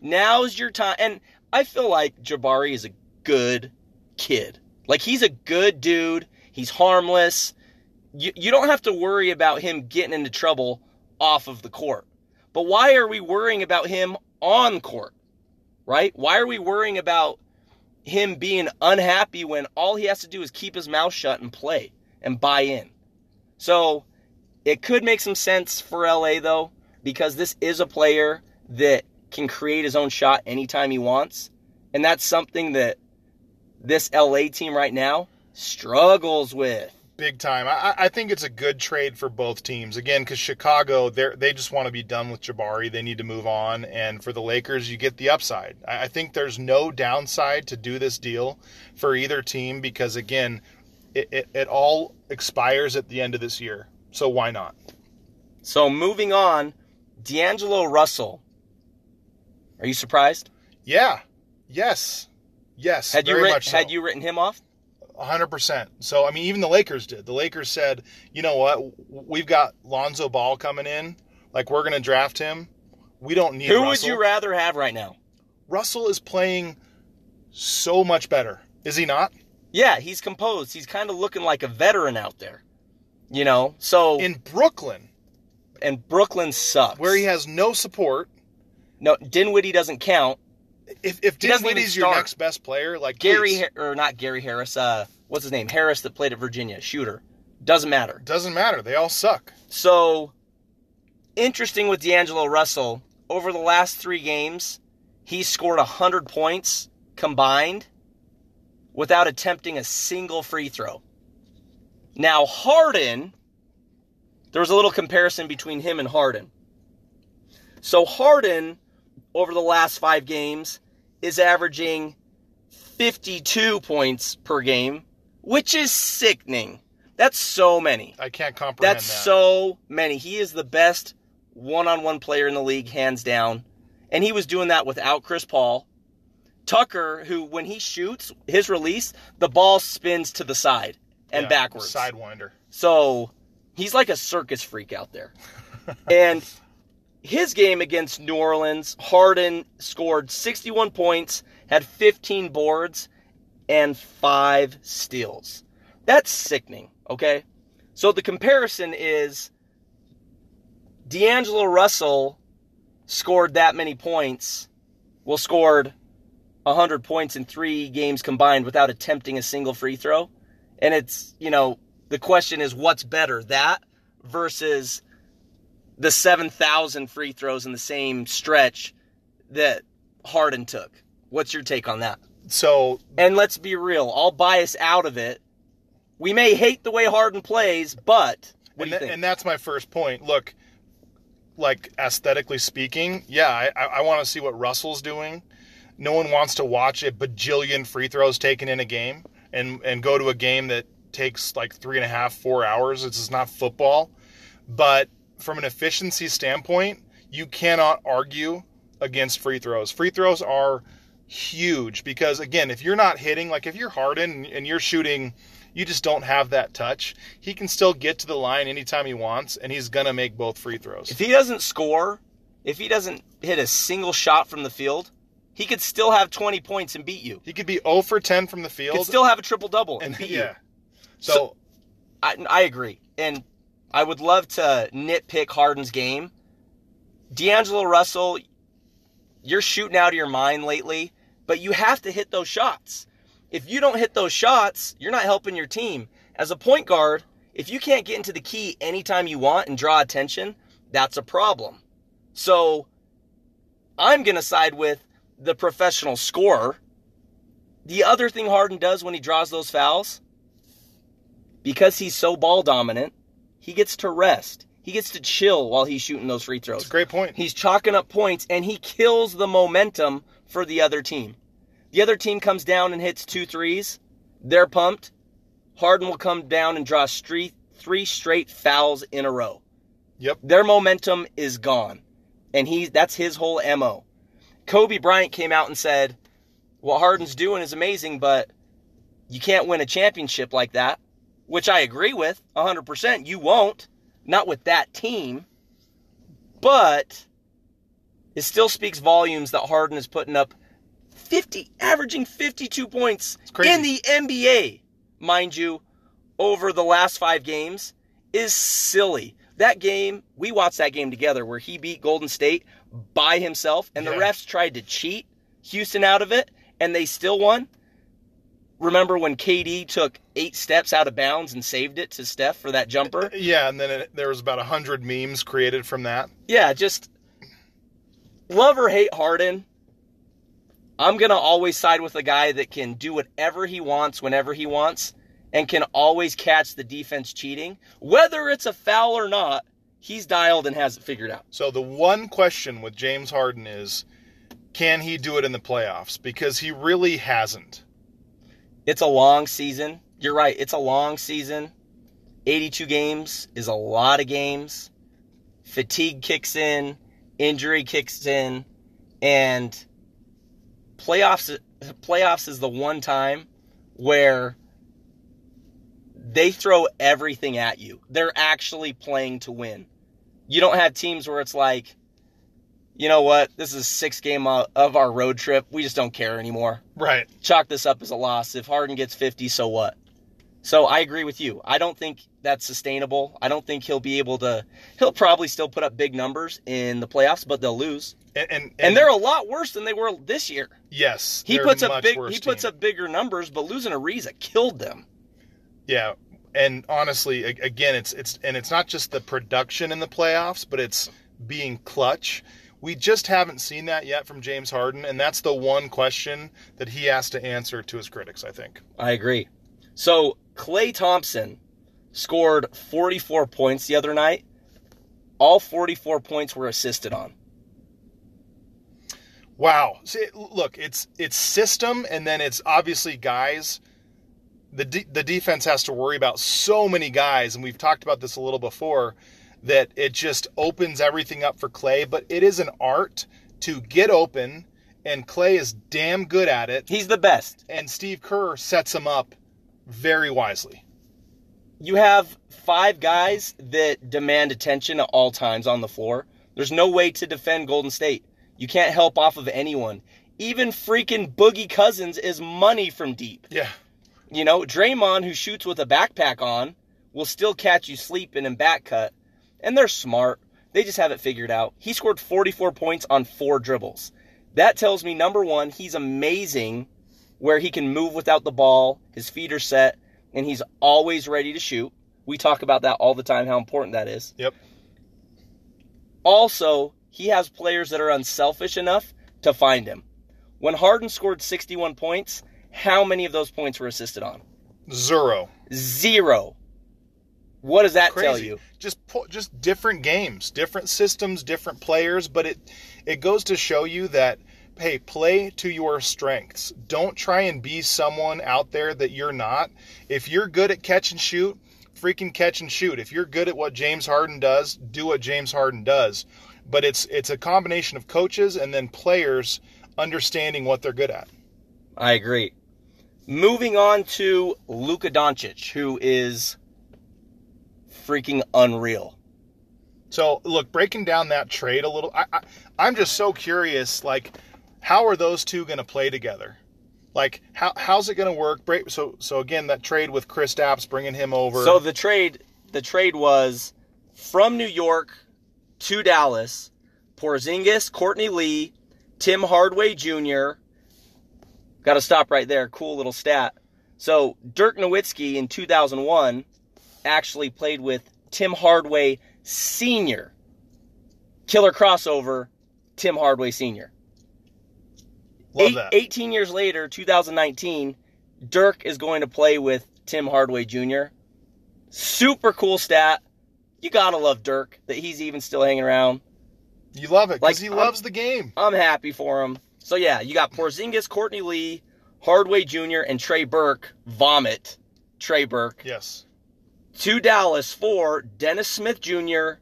Now's your time. And I feel like Jabari is a good kid. Like, he's a good dude. He's harmless. You, you don't have to worry about him getting into trouble off of the court. But why are we worrying about him on court? Right? Why are we worrying about him being unhappy when all he has to do is keep his mouth shut and play and buy in? So it could make some sense for LA though, because this is a player that can create his own shot anytime he wants. And that's something that this LA team right now struggles with. Big time. I, I think it's a good trade for both teams. Again, because Chicago, they they just want to be done with Jabari. They need to move on. And for the Lakers, you get the upside. I, I think there's no downside to do this deal for either team because again, it, it, it all expires at the end of this year. So why not? So moving on, D'Angelo Russell. Are you surprised? Yeah. Yes. Yes. Had you very writ- much so. had you written him off? Hundred percent. So I mean, even the Lakers did. The Lakers said, you know what? We've got Lonzo Ball coming in. Like we're going to draft him. We don't need. Who would you rather have right now? Russell is playing so much better. Is he not? Yeah, he's composed. He's kind of looking like a veteran out there. You know, so In Brooklyn, and Brooklyn sucks. where he has no support. no Dinwiddie doesn't count. If if Dinwiddie's your next best player, like Gary please, or not Gary Harris. Uh, what's his name? Harris that played at Virginia, shooter. Doesn't matter. doesn't matter. They all suck. So interesting with D'Angelo Russell. Over the last three games, he scored hundred points combined without attempting a single free throw. Now Harden, there was a little comparison between him and Harden. So Harden, over the last five games, is averaging 52 points per game, which is sickening. That's so many. I can't comprehend That's that. so many. He is the best one-on-one player in the league, hands down. And he was doing that without Chris Paul. Tucker, who when he shoots his release, the ball spins to the side and Yeah, backwards. Sidewinder. So he's like a circus freak out there. and his game against New Orleans, Harden scored 61 points, had 15 boards, and five steals. That's sickening, okay? So the comparison is D'Angelo Russell scored that many points, well, scored 100 points in three games combined without attempting a single free throw. And it's, you know, the question is what's better, that versus the 7,000 free throws in the same stretch that Harden took? What's your take on that? So And let's be real, all bias out of it. We may hate the way Harden plays, but and, do you think? and that's my first point. Look, like aesthetically speaking, yeah, I, I, I want to see what Russell's doing. No one wants to watch a bajillion free throws taken in a game and and go to a game that takes like three and a half, four hours. It's just not football. But from an efficiency standpoint, you cannot argue against free throws. Free throws are huge because again, if you're not hitting, like if you're Harden and you're shooting, you just don't have that touch. He can still get to the line anytime he wants, and he's gonna make both free throws. if he doesn't score, if he doesn't hit a single shot from the field, he could still have 20 points and beat you. He could be 0 for 10 from the field, could still have a triple double and and beat yeah. you. So, I, I agree. And I would love to nitpick Harden's game. D'Angelo Russell, you're shooting out of your mind lately, but you have to hit those shots. If you don't hit those shots, you're not helping your team. As a point guard, if you can't get into the key anytime you want and draw attention, that's a problem. So I'm going to side with the professional scorer. The other thing Harden does when he draws those fouls, because he's so ball dominant, he gets to rest. He gets to chill while he's shooting those free throws. great point. He's chalking up points and he kills the momentum for the other team. The other team comes down and hits two threes. They're pumped. Harden will come down and draw street, three straight fouls in a row. Yep. Their momentum is gone. And he that's his whole MO. Kobe Bryant came out and said, What Harden's doing is amazing, but you can't win a championship like that. Which I agree with 100%. You won't. Not with that team. But it still speaks volumes that Harden is putting up 50, averaging 52 points in the NBA, mind you, over the last five games is silly. That game, we watched that game together where he beat Golden State by himself, and the refs tried to cheat Houston out of it, and they still won. Remember when KD took eight steps out of bounds and saved it to Steph for that jumper? Yeah, and then it, there was about 100 memes created from that. Yeah, just love or hate Harden. I'm going to always side with a guy that can do whatever he wants whenever he wants and can always catch the defense cheating. Whether it's a foul or not, he's dialed and has it figured out. So the one question with James Harden is can he do it in the playoffs? Because he really hasn't. It's a long season. You're right. It's a long season. 82 games is a lot of games. Fatigue kicks in, injury kicks in, and playoffs playoffs is the one time where they throw everything at you. They're actually playing to win. You don't have teams where it's like, you know what, this is a six game of our road trip. We just don't care anymore Right. chalk this up as a loss. If Harden gets 50, so what? So I agree with you. I don't think that's sustainable. I don't think he'll be able to. He'll probably still put up big numbers in the playoffs, but they'll lose. And and, And they're a lot worse than they were this year. yes, He puts up big. He puts team. up bigger numbers, but losing Ariza killed them. Yeah, and honestly, again, it's it's and it's not just the production in the playoffs, but it's being clutch. We just haven't seen that yet from James Harden, and that's the one question that he has to answer to his critics. I think. I agree. So Klay Thompson scored 44 points the other night. All 44 points were assisted on. Wow. See, look, it's it's system, and then it's obviously guys. The de- the defense has to worry about so many guys, and we've talked about this a little before. That it just opens everything up for Klay, but it is an art to get open, and Klay is damn good at it. He's the best. And Steve Kerr sets him up very wisely. You have five guys that demand attention at all times on the floor. There's no way to defend Golden State. You can't help off of anyone. Even freaking Boogie Cousins is money from deep. Yeah. You know, Draymond, who shoots with a backpack on, will still catch you sleeping and back cut. And they're smart. They just have it figured out. He scored 44 points on four dribbles. That tells me, number one, he's amazing where he can move without the ball, his feet are set, and he's always ready to shoot. We talk about that all the time, how important that is. Yep. Also, he has players that are unselfish enough to find him. When Harden scored 61 points, how many of those points were assisted on? Zero. Zero. What does that Crazy. tell you? Just just different games, different systems, different players, but it it goes to show you that hey, play to your strengths. Don't try and be someone out there that you're not. If you're good at catch and shoot, freaking catch and shoot. If you're good at what James Harden does, do what James Harden does. But it's it's a combination of coaches and then players understanding what they're good at. I agree. Moving on to Luka Doncic, who is freaking unreal. So look, breaking down that trade a little, I, I I'm just so curious. Like, how are those two going to play together? Like, how how's it going to work? Break, so so again, that trade with Kristaps, bringing him over. So the trade, the trade was from New York to Dallas. Porzingis, Courtney Lee, Tim Hardaway Jr. Got to stop right there. Cool little stat. So Dirk Nowitzki in 2001 actually played with Tim Hardaway Sr. Killer crossover, Tim Hardaway Sr. love Eight, that. 18 years later, 2019, Dirk is going to play with Tim Hardaway Jr. Super cool stat. You gotta love Dirk that he's even still hanging around. You love it because Like, he I'm- loves the game. I'm happy for him. So yeah, you got Porzingis, Courtney Lee, Hardaway Jr., and Trey Burke. Vomit, Trey Burke. Yes. To Dallas for Dennis Smith Jr.,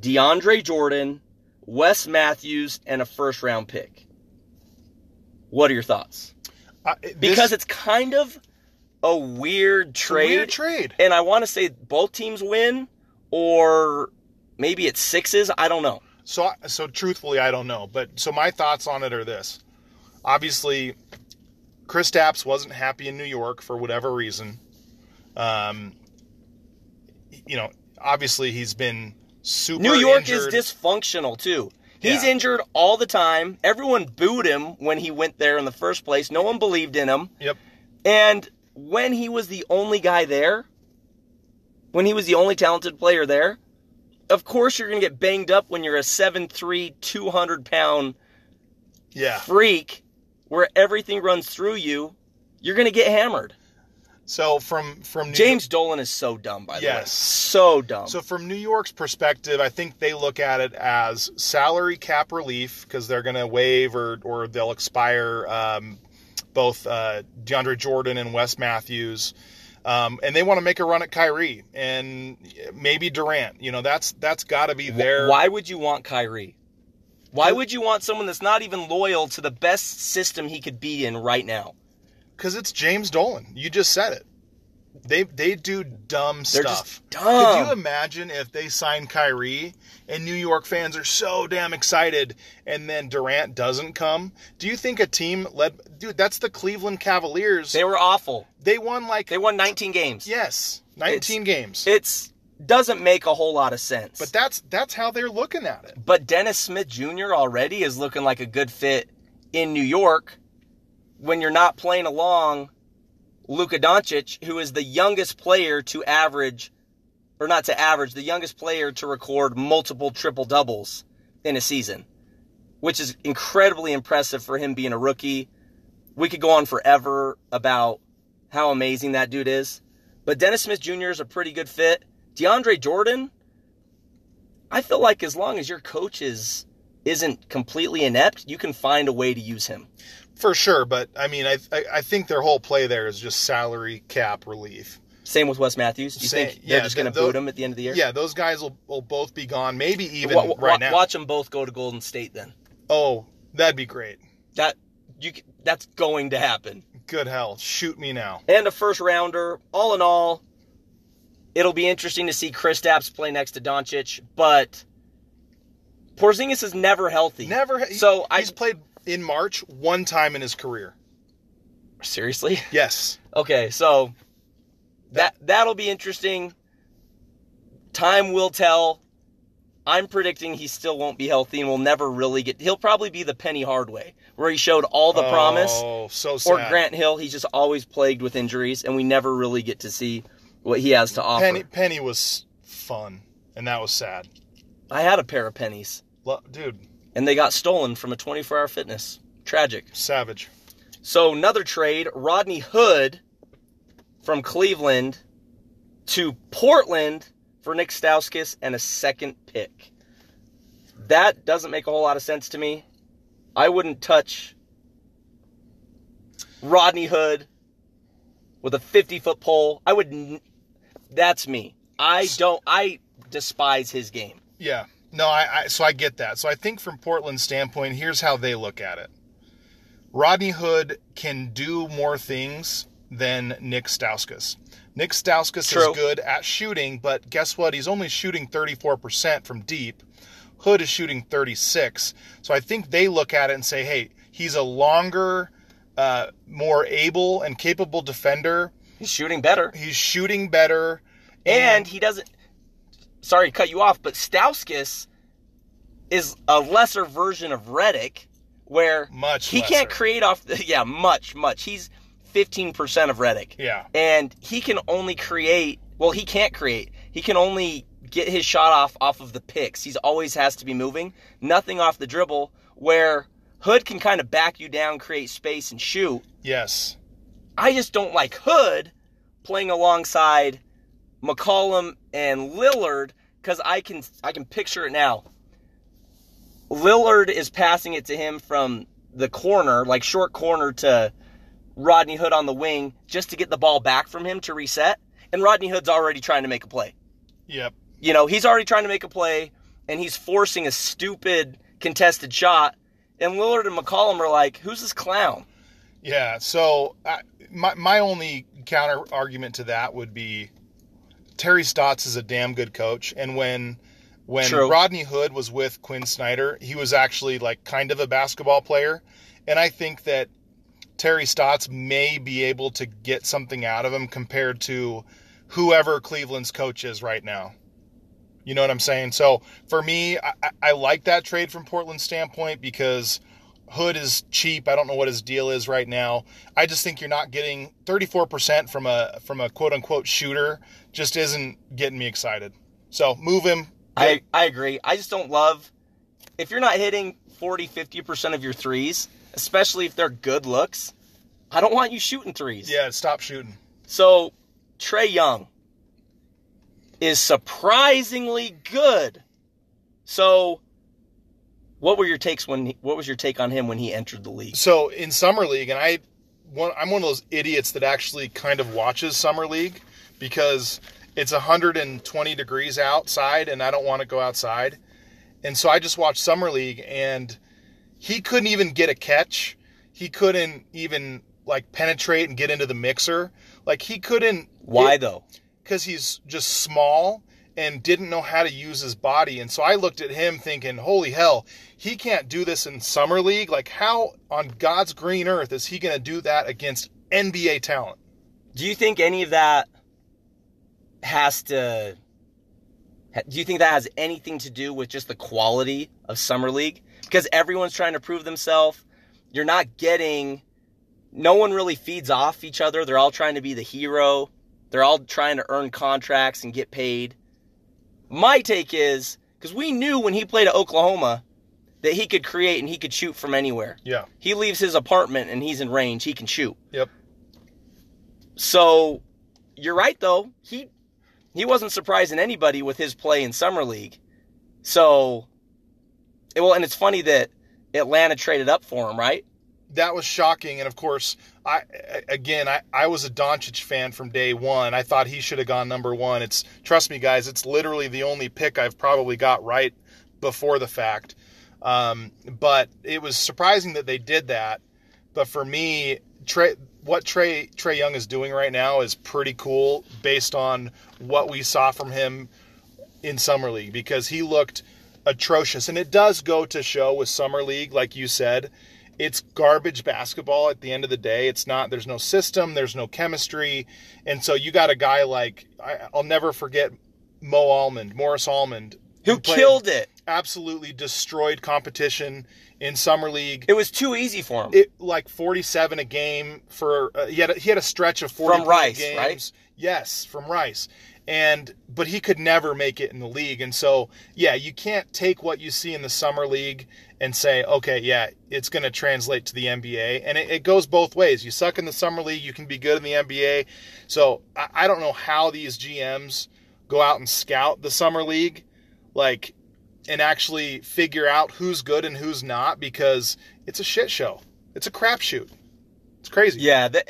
DeAndre Jordan, Wes Matthews, and a first round pick. What are your thoughts? I, this- Because it's kind of a weird it's a trade. weird trade. And I want to say both teams win, or maybe it's sixes. I don't know. So, so truthfully, I don't know. But so my thoughts on it are this: obviously, Kristaps wasn't happy in New York for whatever reason. Um, you know, obviously he's been super. New York injured. is dysfunctional too. He's Yeah. injured all the time. Everyone booed him when he went there in the first place. No one believed in him. Yep. And when he was the only guy there, when he was the only talented player there, of course you're going to get banged up when you're a 7'3", 200 pound Yeah. freak where everything runs through you. You're going to get hammered. So from from New James Dolan is so dumb, by the way. Yes. So dumb. So from New York's perspective, I think they look at it as salary cap relief because they're going to waive or or they'll expire um, both uh, DeAndre Jordan and Wes Matthews. Um, and they want to make a run at Kyrie and maybe Durant. You know, that's that's got to be their. Why would you want Kyrie? Why would you want someone that's not even loyal to the best system he could be in right now? Because it's James Dolan. You just said it. They they do dumb They're stuff. just dumb. Could you imagine if they sign Kyrie and New York fans are so damn excited and then Durant doesn't come? Do you think a team led dude, that's the Cleveland Cavaliers. They were awful. They won like They won 19 games. yes, 19 games. It's doesn't make a whole lot of sense. but that's that's how they're looking at it. But Dennis Smith Jr. already is looking like a good fit in New York when you're not playing along Luka Doncic, who is the youngest player to average, or not to average, the youngest player to record multiple triple doubles in a season, which is incredibly impressive for him being a rookie. We could go on forever about how amazing that dude is. But Dennis Smith Jr. is a pretty good fit. DeAndre Jordan, I feel like as long as your coach is isn't completely inept, you can find a way to use him. For sure, but I mean, I, I I think their whole play there is just salary cap relief. Same with Wes Matthews. Do you Same- think they're yeah, just going to boot him at the end of the year? Yeah, those guys will, will both be gone. Maybe even Wa- wa- right now. Watch them both go to Golden State then. Oh, that'd be great. That you that's going to happen. Good hell, shoot me now. And a first rounder. All in all, it'll be interesting to see Kristaps play next to Doncic, but Porzingis is never healthy. Never. he- So I he's played in March one time in his career. seriously. Yes. Okay, so that that'll be interesting. Time will tell. I'm predicting he still won't be healthy and will never really get. He'll probably be the Penny Hardaway, where he showed all the promise, Oh, so sad. or Grant Hill. He's just always plagued with injuries, and we never really get to see what he has to offer. Penny Penny was fun, and that was sad. I had a pair of pennies, Lo- Dude, and they got stolen from a 24-hour fitness. Tragic. savage. So another trade, Rodney Hood from Cleveland to Portland for Nick Stauskas and a second pick. That doesn't make a whole lot of sense to me. I wouldn't touch Rodney Hood with a 50 foot pole. I would. That's me. I don't. I despise his game. Yeah. No, I, I so I get that. So I think from Portland's standpoint, here's how they look at it. Rodney Hood can do more things than Nick Stauskas. Nick Stauskas True. is good at shooting, but guess what? He's only shooting 34% from deep. Hood is shooting 36. So I think they look at it and say, "Hey, he's a longer, uh, more able and capable defender. He's shooting better. He's shooting better, And he doesn't. Sorry to cut you off, but Stauskas is a lesser version of Redick, where Much he can't create off the. Yeah, much, much. He's 15% of Redick. yeah, And he can only create. Well, he can't create. He can only get his shot off off of the picks. He's always has to be moving. Nothing off the dribble, where Hood can kind of back you down, create space, and shoot. yes, I just don't like Hood playing alongside McCollum and Lillard because I can I can picture it now. Lillard is passing it to him from the corner, like short corner to Rodney Hood on the wing, just to get the ball back from him to reset. And Rodney Hood's already trying to make a play. yep, You know, he's already trying to make a play, and he's forcing a stupid contested shot. And Lillard and McCollum are like, "Who's this clown?" Yeah. So I, my my only counter argument to that would be Terry Stotts is a damn good coach, and when when True. Rodney Hood was with Quin Snyder, he was actually like kind of a basketball player, and I think that Terry Stotts may be able to get something out of him compared to whoever Cleveland's coach is right now. You know what I'm saying? So for me, I, I- like that trade from Portland's standpoint because Hood is cheap. I don't know what his deal is right now. I just think you're not getting 34% from a from a quote unquote shooter. Just isn't getting me excited. So move him. I, I agree. I just don't love if you're not hitting 40, 50% of your threes, especially if they're good looks, I don't want you shooting threes. yeah, stop shooting. So Trae Young is surprisingly good. So what were your takes when he, what was your take on him when he entered the league? So in summer league, and I, one, I'm one of those idiots that actually kind of watches summer league because it's 120 degrees outside, and I don't want to go outside, and so I just watched summer league, and he couldn't even get a catch. He couldn't even like penetrate and get into the mixer. Like he couldn't. Why though? because he's just small and didn't know how to use his body. And so I looked at him thinking, holy hell, he can't do this in summer league. Like, how on God's green earth is he going to do that against NBA talent? Do you think any of that has to do you think that has anything to do with just the quality of summer league? Because everyone's trying to prove themselves. You're not getting no one really feeds off each other. They're all trying to be the hero. They're all trying to earn contracts and get paid. My take is because we knew when he played at oklahoma that he could create and he could shoot from anywhere. Yeah. he leaves his apartment and he's in range. He can shoot. Yep. so you're right though. He he wasn't surprising anybody with his play in summer league. So it, Well, and it's funny that Atlanta traded up for him, right? that was shocking. And of course, I again, I, I was a Doncic fan from day one. I thought he should have gone number one. It's trust me, guys, it's literally the only pick I've probably got right before the fact. Um, but it was surprising that they did that. But for me, Trae, what Trey Trae Young is doing right now is pretty cool based on what we saw from him in summer league because he looked atrocious. And it does go to show with summer league, like you said, it's garbage basketball at the end of the day. It's not, there's no system, there's no chemistry. And so you got a guy like, I, will never forget Mo Almond, Morris Almond, who, who killed it. Absolutely destroyed competition in summer league. It was too easy for him. It like 47 a game for uh, he had a, he had a stretch of 40 from Rice, games. right? Yes, from Rice. And but he could never make it in the league. And so, yeah, you can't take what you see in the summer league and say, okay, yeah, it's going to translate to the NBA. And it, it, goes both ways. You suck in the summer league, you can be good in the NBA. So I, I don't know how these GMs go out and scout the summer league, like, and actually figure out who's good and who's not because it's a shit show. It's a crapshoot. It's crazy. Yeah, that,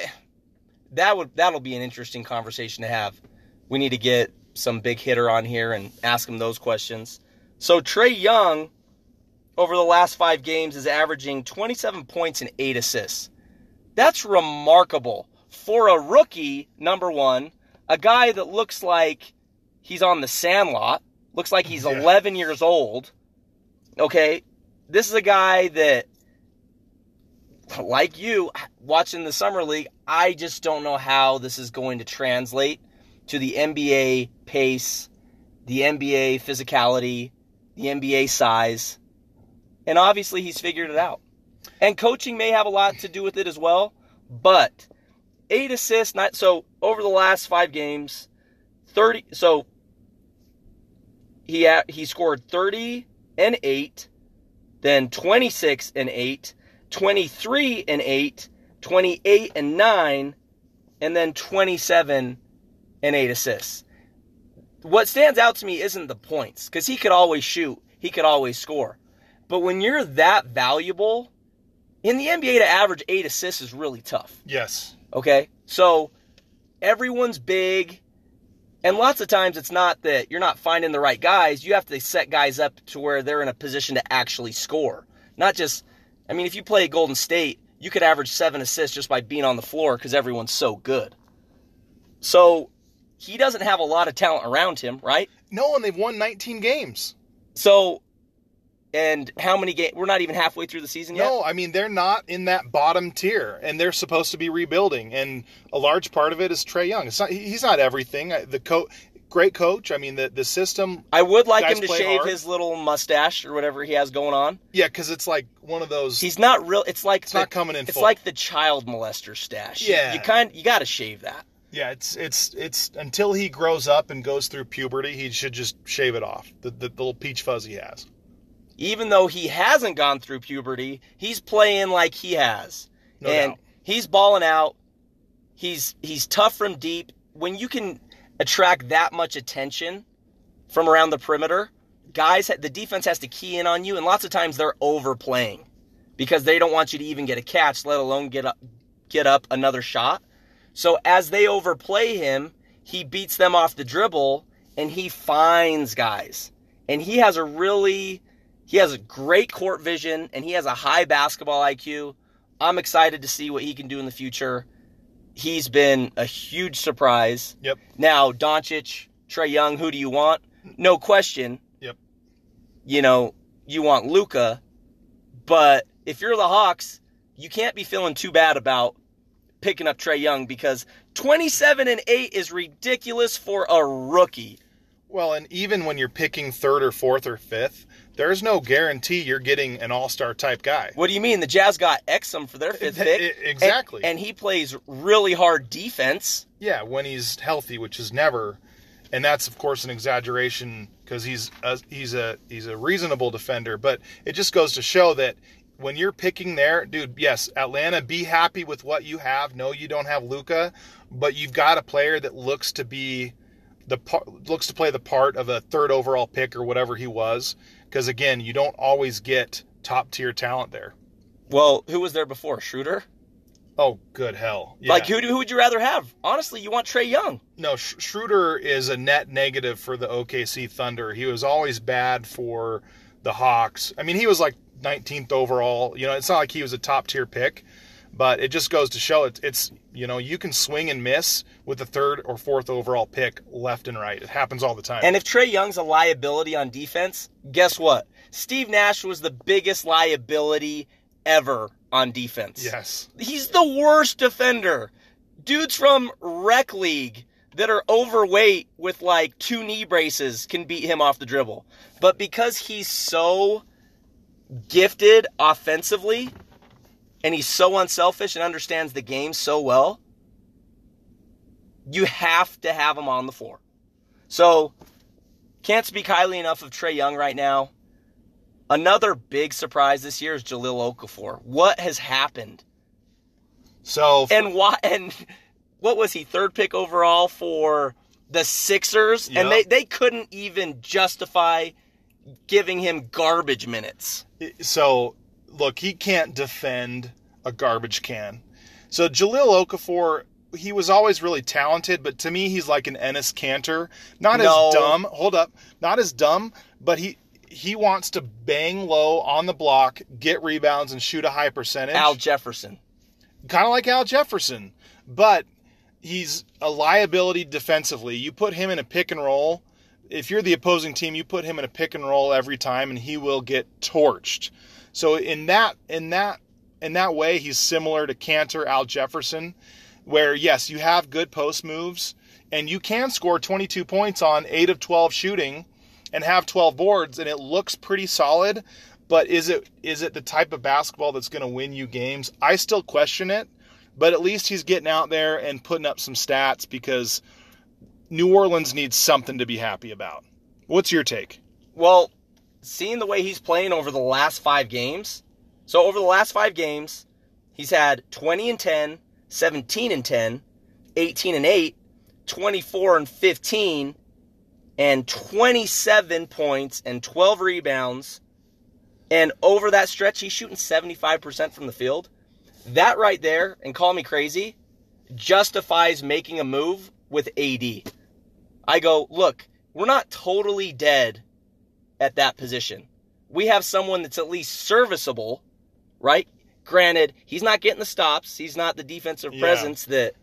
that would that'll be an interesting conversation to have. We need to get some big hitter on here and ask him those questions. So Trae Young over the last five games is averaging 27 points and eight assists. That's remarkable for a rookie, number one, a guy that looks like he's on the sandlot, looks like he's yeah. 11 years old. Okay. This is a guy that, like you, watching the Summer League, I just don't know how this is going to translate to the NBA pace, the NBA physicality, the NBA size. And obviously, he's figured it out. And coaching may have a lot to do with it as well. But eight assists, not so over the last five games, thirty. So he he scored thirty and eight, then twenty six and eight, 23 and eight, 28 and nine, and then twenty seven and eight assists. What stands out to me isn't the points because he could always shoot, he could always score. But when you're that valuable, in the NBA to average eight assists is really tough. Yes. Okay? So everyone's big. And lots of times it's not that you're not finding the right guys. You have to set guys up to where they're in a position to actually score. Not just, I mean, if you play Golden State, you could average seven assists just by being on the floor because everyone's so good. So he doesn't have a lot of talent around him, right? No, and they've won 19 games. So and how many games? We're not even halfway through the season yet. No, I mean they're not in that bottom tier, and they're supposed to be rebuilding. And a large part of it is Trae Young. It's not he's not everything. The coach, great coach. I mean the the system. I would like him to shave hard. his little mustache or whatever he has going on. Yeah, because it's like one of those. He's not real. It's like it's the, not coming in. It's full. like the child molester stash. Yeah, you, kind you got to shave that. Yeah, it's it's it's until he grows up and goes through puberty, he should just shave it off. The the, the little peach fuzz he has even though he hasn't gone through puberty, he's playing like he has. No and doubt. he's balling out. He's he's tough from deep. When you can attract that much attention from around the perimeter, guys the defense has to key in on you and lots of times they're overplaying because they don't want you to even get a catch, let alone get up get up another shot. So as they overplay him, he beats them off the dribble and he finds guys. And he has a really he has a great court vision and he has a high basketball IQ. I'm excited to see what he can do in the future. He's been a huge surprise. Yep. Now, Doncic, Trae Young, who do you want? No question. Yep. You know, you want Luka, but if you're the Hawks, you can't be feeling too bad about picking up Trae Young because 27 and 8 is ridiculous for a rookie. Well, and even when you're picking third or fourth or fifth, there's no guarantee you're getting an all-star type guy. What do you mean? The Jazz got Exum for their fifth pick. Exactly. And, and, he plays really hard defense. Yeah, when he's healthy, which is never and that's of course an exaggeration because he's a, he's a he's a reasonable defender, but it just goes to show that when you're picking there, dude, yes, Atlanta, be happy with what you have. No, you don't have Luka, but you've got a player that looks to be the looks to play the part of a third overall pick or whatever he was because again, you don't always get top tier talent there. Well, who was there before? Schroeder? Oh, good hell! Yeah. Like who, who would you rather have? Honestly, you want Trae Young. no, Sch- Schroeder is a net negative for the OKC Thunder. He was always bad for the Hawks. I mean, he was like 19th overall. You know, it's not like he was a top tier pick, but it just goes to show it, it's you know you can swing and miss with the third or fourth overall pick left and right. It happens all the time. And if Trae Young's a liability on defense, guess what? Steve Nash was the biggest liability ever on defense. yes, He's the worst defender. Dudes from rec league that are overweight with like two knee braces can beat him off the dribble. But because he's so gifted offensively and he's so unselfish and understands the game so well, you have to have him on the floor. So, can't speak highly enough of Trae Young right now. Another big surprise this year is Jahlil Okafor. What has happened? so And why? And what was he? Third pick overall for the Sixers, and they they couldn't even justify giving him garbage minutes. so look, he can't defend a garbage can. So Jahlil Okafor, he was always really talented, but to me, he's like an Enes Kanter. Not No. as dumb. Hold up, not as dumb, but he he wants to bang low on the block, get rebounds, and shoot a high percentage. Al Jefferson. kind of like Al Jefferson, but he's a liability defensively. You put him in a pick and roll. If you're the opposing team, you put him in a pick and roll every time, and he will get torched. So in that in that in that way, he's similar to Kanter, Al Jefferson, where yes, you have good post moves, and you can score 22 points on eight of 12 shooting, and have 12 boards, and it looks pretty solid. But is it is it the type of basketball that's going to win you games? I still question it, but at least he's getting out there and putting up some stats because New Orleans needs something to be happy about. What's your take? Well, seeing the way he's playing over the last five games, so over the last five games, he's had 20 and 10, 17 and 10, 18 and 8, 24 and 15, and 27 points and 12 rebounds. And over that stretch, he's shooting 75% from the field. That right there, and call me crazy, justifies making a move with AD. I go, look, we're not totally dead at that position. We have someone that's at least serviceable, right? Granted, he's not getting the stops. He's not the defensive Yeah. presence that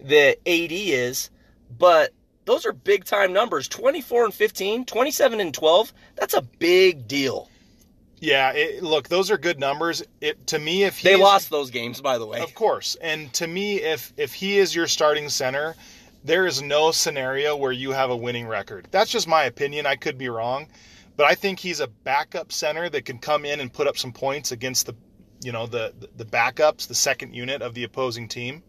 the AD is, but those are big time numbers. 24 and 15, 27 and 12. That's a big deal. Yeah, it, look, those are good numbers. It to me, if he They lost those games, by the way. Of course. And to me, if if he is your starting center, there is no scenario where you have a winning record. That's just my opinion. I could be wrong, but I think he's a backup center that can come in and put up some points against the, you know, the the backups, the second unit of the opposing team.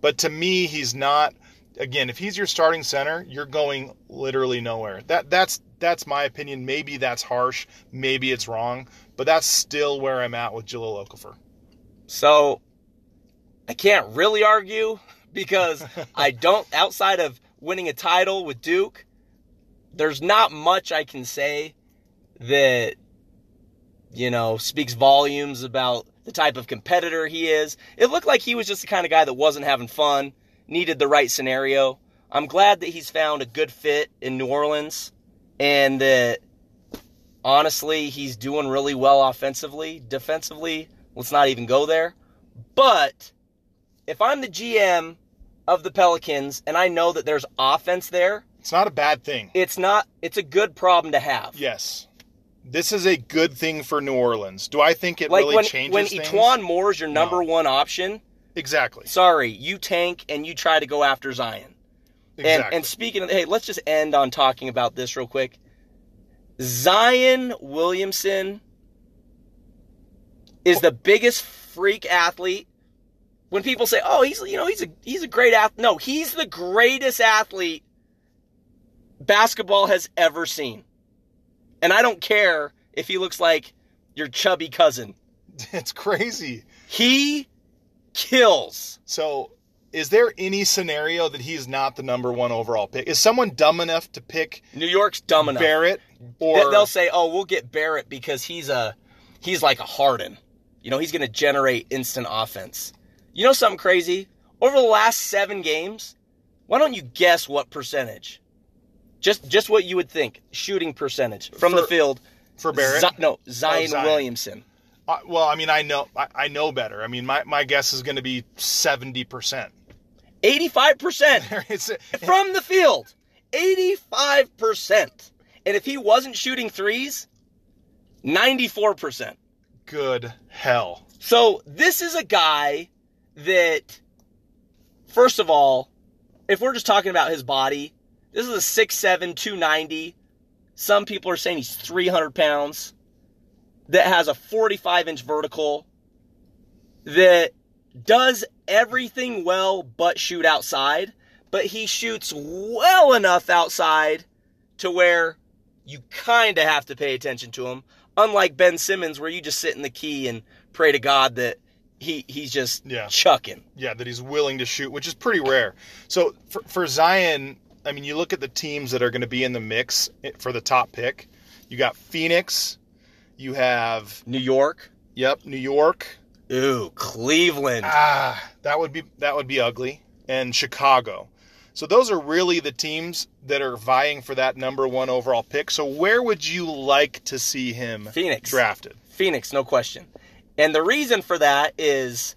But to me, he's not. Again, if he's your starting center, you're going literally nowhere. That that's that's my opinion. Maybe that's harsh. Maybe it's wrong, but that's still where I'm at with Jahlil Okafor. So I can't really argue because I don't, outside of winning a title with Duke, there's not much I can say that, you know, speaks volumes about the type of competitor he is. It looked like he was just the kind of guy that wasn't having fun, needed the right scenario. I'm glad that he's found a good fit in New Orleans and that honestly he's doing really well offensively. Defensively, let's not even go there. But if I'm the GM of the Pelicans and I know that there's offense there, It's not a bad thing. it's not it's a good problem to have. Yes. This is a good thing for New Orleans. Do I think it like really when changes when things? E'Twaun Moore is your number No. one option, Exactly. sorry, you tank and you try to go after Zion. And Exactly. and speaking of hey, let's just end on talking about this real quick. Zion Williamson is the biggest freak athlete. When people say, "Oh, he's you know he's a he's a great athlete," no, he's the greatest athlete basketball has ever seen. And I don't care if he looks like your chubby cousin. it's crazy. He kills. So, is there any scenario that he's not the number one overall pick? Is someone dumb enough to pick New York's dumb enough. Barrett? Or they'll say, "Oh, we'll get Barrett because he's a he's like a Harden. You know, he's going to generate instant offense." You know something crazy? Over the last 7 games, why don't you guess what percentage? Just just what you would think, shooting percentage from For- the field. for Barrett. Zi- no, Zion, Zion. Williamson. Uh, well, I mean, I know, I, I know better. I mean, my, my guess is going to be seventy percent. 85% from the field. 85%. And if he wasn't shooting threes, 94%. good hell. So this is a guy that, first of all, if we're just talking about his body, this is a 6'7, 290. Some people are saying he's 300 pounds. That has a 45 inch vertical. That does everything well but shoot outside. But he shoots well enough outside to where you kind of have to pay attention to him. Unlike Ben Simmons, where you just sit in the key and pray to God that he he's just Yeah. chucking. Yeah, that he's willing to shoot, which is pretty rare. So for, for Zion, I mean, you look at the teams that are going to be in the mix for the top pick. You got Phoenix. You have New York, yep, New York. ooh, Cleveland. Ah, that would be that would be ugly. And Chicago. So those are really the teams that are vying for that number one overall pick. So where would you like to see him Phoenix. drafted? Phoenix, no question. And the reason for that is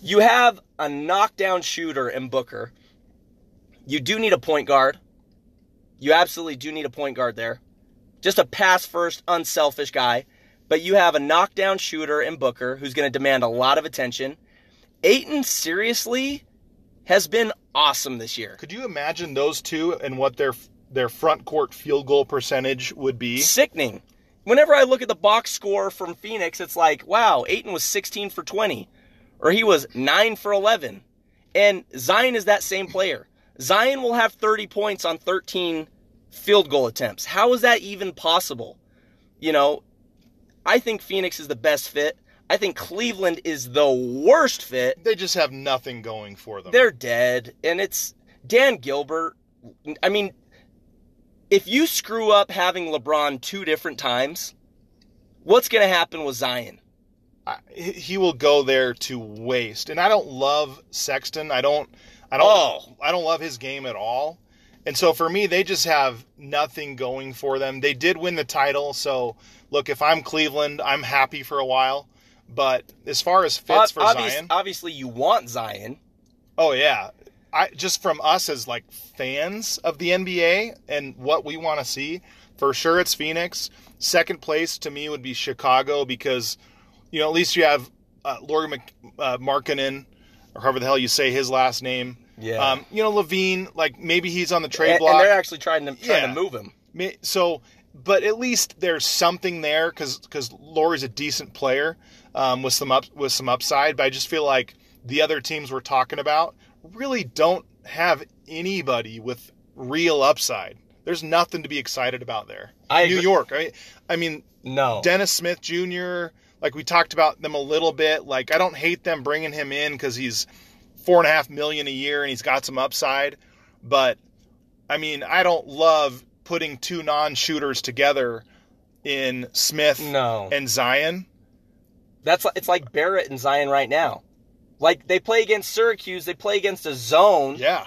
you have a knockdown shooter in Booker. You do need a point guard. You absolutely do need a point guard there. Just a pass first, unselfish guy. But you have a knockdown shooter in Booker who's going to demand a lot of attention. Ayton, seriously, has been awesome this year. Could you imagine those two and what their their front court field goal percentage would be? sickening. Whenever I look at the box score from Phoenix, it's like, wow, Ayton was 16 for 20, or he was 9 for 11. And Zion is that same player. Zion will have 30 points on 13 field goal attempts. How is that even possible? You know, I think Phoenix is the best fit. I think Cleveland is the worst fit. They just have nothing going for them. They're dead. And it's Dan Gilbert. I mean, if you screw up having LeBron two different times, what's going to happen with Zion? I- he will go there to waste. And I don't love Sexton. I don't I don't Oh. I don't love his game at all. And so for me, they just have nothing going for them. They did win the title, so look, if I'm Cleveland, I'm happy for a while. But as far as fits for Obvious- Zion, Obviously, you want Zion. oh yeah, I just from us as like fans of the NBA and what we want to see, for sure it's Phoenix. Second place to me would be Chicago because you know at least you have uh, Lauri Mc, uh, Markkanen or however the hell you say his last name. Yeah. Um, you know LaVine, like maybe he's on the trade and, block. and they're actually trying to trying Yeah. to move him. So, but at least there's something there because because Lauri's a decent player um, with some up with some upside. But I just feel like the other teams we're talking about really don't have anybody with real upside. There's nothing to be excited about there. I New agree. York, I, I mean No. Dennis Smith Jr. Like we talked about them a little bit. Like I don't hate them bringing him in because he's four and a half million a year and he's got some upside. But I mean, I don't love putting two non-shooters together in Smith no. and Zion. That's it's like Barrett and Zion right now. Like they play against Syracuse, they play against a zone. Yeah,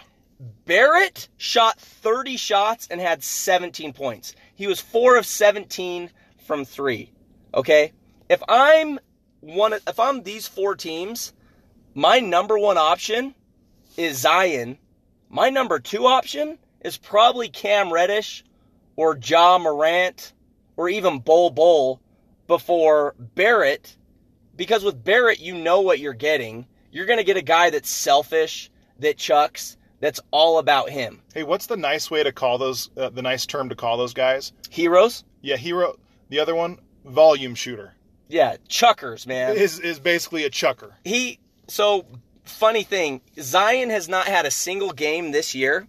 Barrett shot 30 shots and had 17 points. He was 4 of 17 from 3. Okay? If I'm one of- if I'm these four teams, my number 1 option is Zion. My number 2 option is probably Cam Reddish or Ja Morant or even Bol Bol before Barrett because with Barrett you know what you're getting. You're going to get a guy that's selfish, that chucks, that's all about him. Hey, what's the nice way to call those? Uh, the nice term to call those guys? Heroes? Yeah, hero. The other one, volume shooter, Yeah, chuckers, man. is is basically a chucker. He so funny thing, Zion has not had a single game this year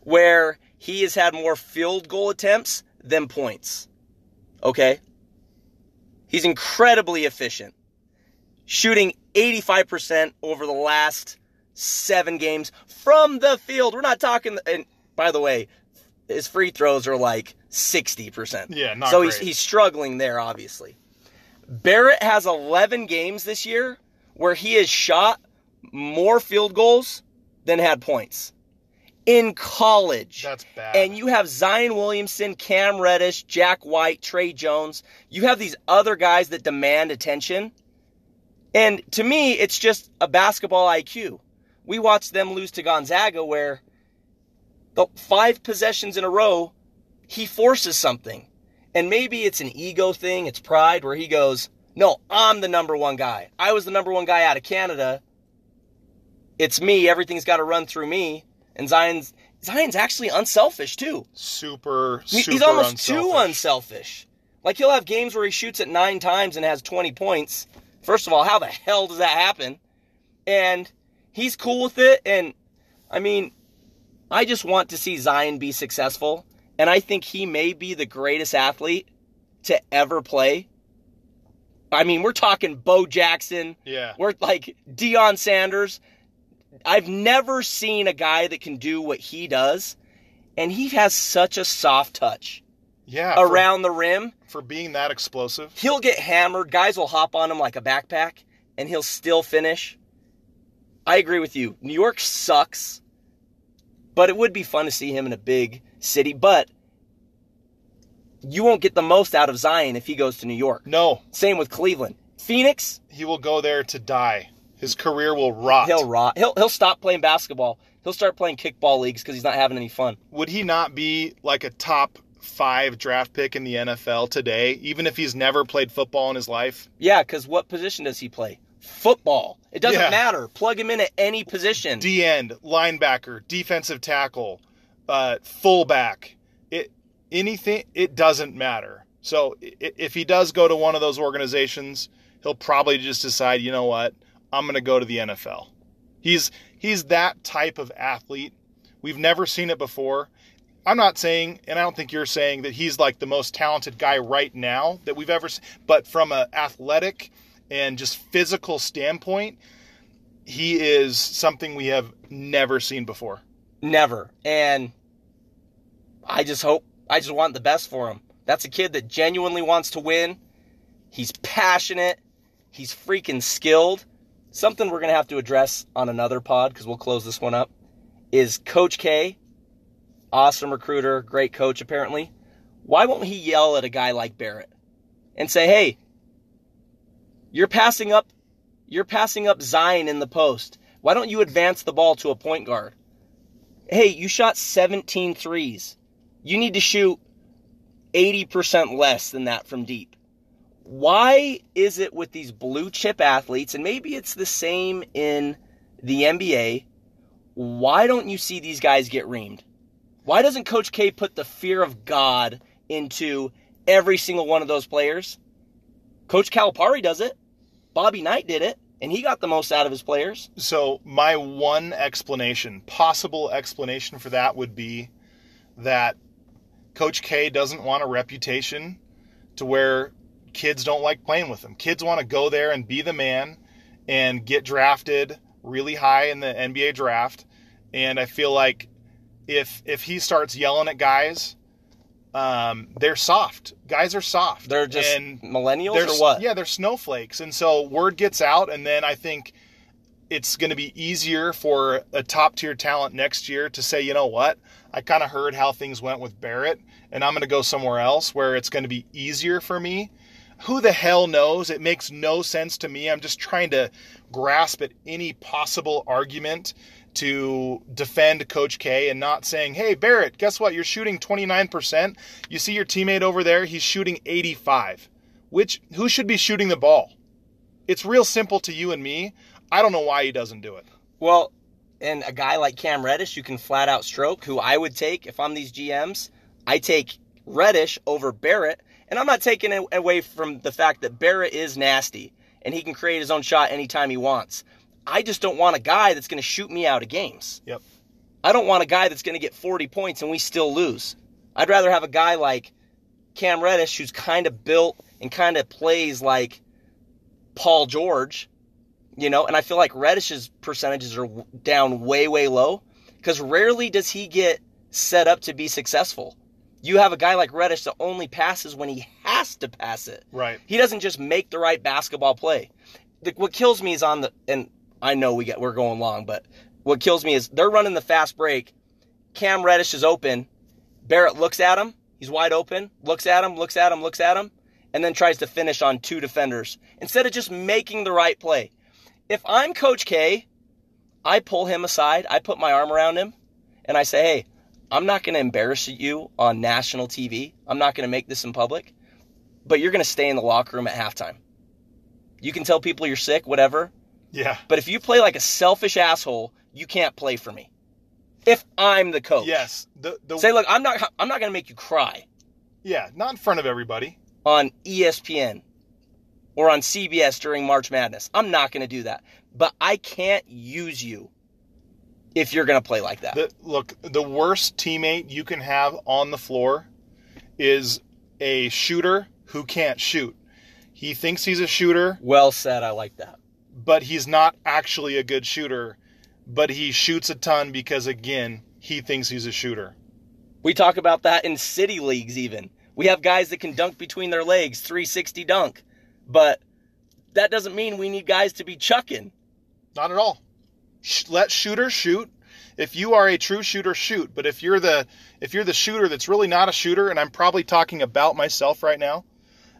where he has had more field goal attempts than points. Okay? He's incredibly efficient. Shooting 85% over the last 7 games from the field. We're not talking and by the way, his free throws are like 60%. Yeah, not so great. he's he's struggling there obviously. Barrett has 11 games this year where he has shot more field goals than had points in college. That's bad. And you have Zion Williamson, Cam Reddish, Jack White, Tre Jones. You have these other guys that demand attention. And to me, it's just a basketball IQ. We watched them lose to Gonzaga where the five possessions in a row, he forces something. And maybe it's an ego thing, it's pride, where he goes, No, I'm the number one guy. I was the number one guy out of Canada. It's me. Everything's got to run through me. And Zion's Zion's actually unselfish too. super, super He's almost too unselfish. unselfish. Like he'll have games where he shoots it nine times and has 20 points. First of all, how the hell does that happen? And he's cool with it. And I mean, I just want to see Zion be successful. And I think he may be the greatest athlete to ever play. I mean, we're talking Bo Jackson. Yeah. We're like Deion Sanders. I've never seen a guy that can do what he does. And he has such a soft touch Yeah. for- around the rim. for being that explosive. He'll get hammered. Guys will hop on him like a backpack, and he'll still finish. I agree with you. New York sucks, but it would be fun to see him in a big city. But you won't get the most out of Zion if he goes to New York. No, Same with Cleveland. Phoenix, he will go there to die. His career will rot. he'll rot. He'll he'll stop playing basketball. He'll start playing kickball leagues because he's not having any fun. Would he not be like a top five draft pick in the NFL today, even if he's never played football in his life? Yeah, because what position does he play? Football. It doesn't Yeah. matter. Plug him in at any position. D end, linebacker, defensive tackle, uh, fullback. It anything. It doesn't matter. So if he does go to one of those organizations, he'll probably just decide, you know what, I'm going to go to the NFL. He's he's that type of athlete. We've never seen it before. I'm not saying, and I don't think you're saying that he's like the most talented guy right now that we've ever seen, but from a athletic and just physical standpoint, he is something we have never seen before. Never. And I just hope, I just want the best for him. That's a kid that genuinely wants to win. He's passionate. He's freaking skilled. Something we're going to have to address on another pod because we'll close this one up is Coach K, awesome recruiter, great coach apparently. Why won't he yell at a guy like Barrett and say, "Hey, you're passing up you're passing up Zion in the post. Why don't you advance the ball to a point guard?" hey, you shot 17 threes. You need to shoot 80% less than that from deep. Why is it with these blue chip athletes, and maybe it's the same in the NBA, why don't you see these guys get reamed? Why doesn't Coach K put the fear of God into every single one of those players? Coach Calipari does it. Bobby Knight did it, and he got the most out of his players. So my one explanation, possible explanation for that would be that Coach K doesn't want a reputation to where kids don't like playing with him. Kids want to go there and be the man and get drafted really high in the NBA draft. And I feel like if if he starts yelling at guys, um, they're soft. Guys are soft. They're just and millennials they're, or what? Yeah, they're snowflakes. And so word gets out, and then I think it's going to be easier for a top tier talent next year to say, you know what, I kind of heard how things went with Barrett, and I'm going to go somewhere else where it's going to be easier for me. Who the hell knows? It makes no sense to me. I'm just trying to grasp at any possible argument to defend Coach K and not saying, hey, Barrett, guess what? You're shooting 29%. You see your teammate over there, he's shooting 85. Which, who should be shooting the ball? It's real simple to you and me. I don't know why he doesn't do it. Well, and a guy like Cam Reddish, you can flat out stroke, who I would take if I'm these GMs. I take Reddish over Barrett, and I'm not taking it away from the fact that Barrett is nasty and he can create his own shot anytime he wants. I just don't want a guy that's going to shoot me out of games. Yep. I don't want a guy that's going to get 40 points and we still lose. I'd rather have a guy like Cam Reddish who's kind of built and kind of plays like Paul George, you know, and I feel like Reddish's percentages are down way, way low because rarely does he get set up to be successful. You have a guy like Reddish that only passes when he has to pass it. Right. He doesn't just make the right basketball play. The, what kills me is on the and I know we get we're going long, but what kills me is they're running the fast break. Cam Reddish is open. Barrett looks at him. He's wide open. Looks at him. Looks at him. Looks at him, and then tries to finish on two defenders instead of just making the right play. If I'm Coach K, I pull him aside. I put my arm around him, and I say, "Hey, I'm not going to embarrass you on national TV. I'm not going to make this in public, but you're going to stay in the locker room at halftime. You can tell people you're sick, whatever. Yeah. But if you play like a selfish asshole, you can't play for me. If I'm the coach, Yes. The the say, look, I'm not, I'm not going to make you cry yeah, not in front of everybody. on ESPN or on CBS during March Madness. I'm not going to do that. But I can't use you if you're going to play like that. The look, the worst teammate you can have on the floor is a shooter who can't shoot. He thinks he's a shooter, well said. I like that. But he's not actually a good shooter. But he shoots a ton because again, he thinks he's a shooter. We talk about that in city leagues, even. We have guys that can dunk between their legs, 360 dunk. But that doesn't mean we need guys to be chucking. Not at all. Let shooters shoot. If you are a true shooter, shoot. But if you're the if you're the shooter that's really not a shooter, and I'm probably talking about myself right now,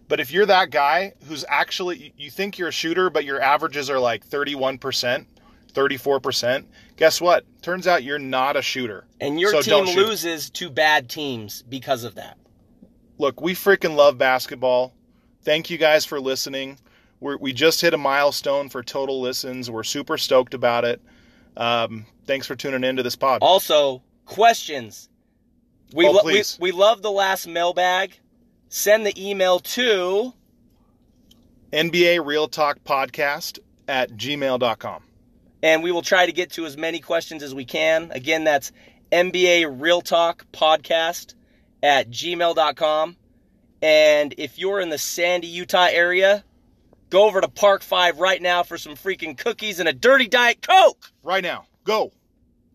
but if you're that guy who's actually you think you're a shooter, but your averages are like 31%, 34%, guess what? Turns out you're not a shooter. And your So team loses to bad teams because of that. Look, we freaking love basketball. Thank you guys for listening. We're, we just hit a milestone for total listens. We're super stoked about it. Um, thanks for tuning in to this pod. Also, questions. We, Oh, lo- we, we love the last mailbag. Send the email to NBA Real Talk Podcast at gmail.com. and we will try to get to as many questions as we can. Again, that's NBA Real Talk Podcast at gmail.com. And if you're in the Sandy, Utah area, go over to Park 5 right now for some freaking cookies and a dirty Diet Coke. Right now, go.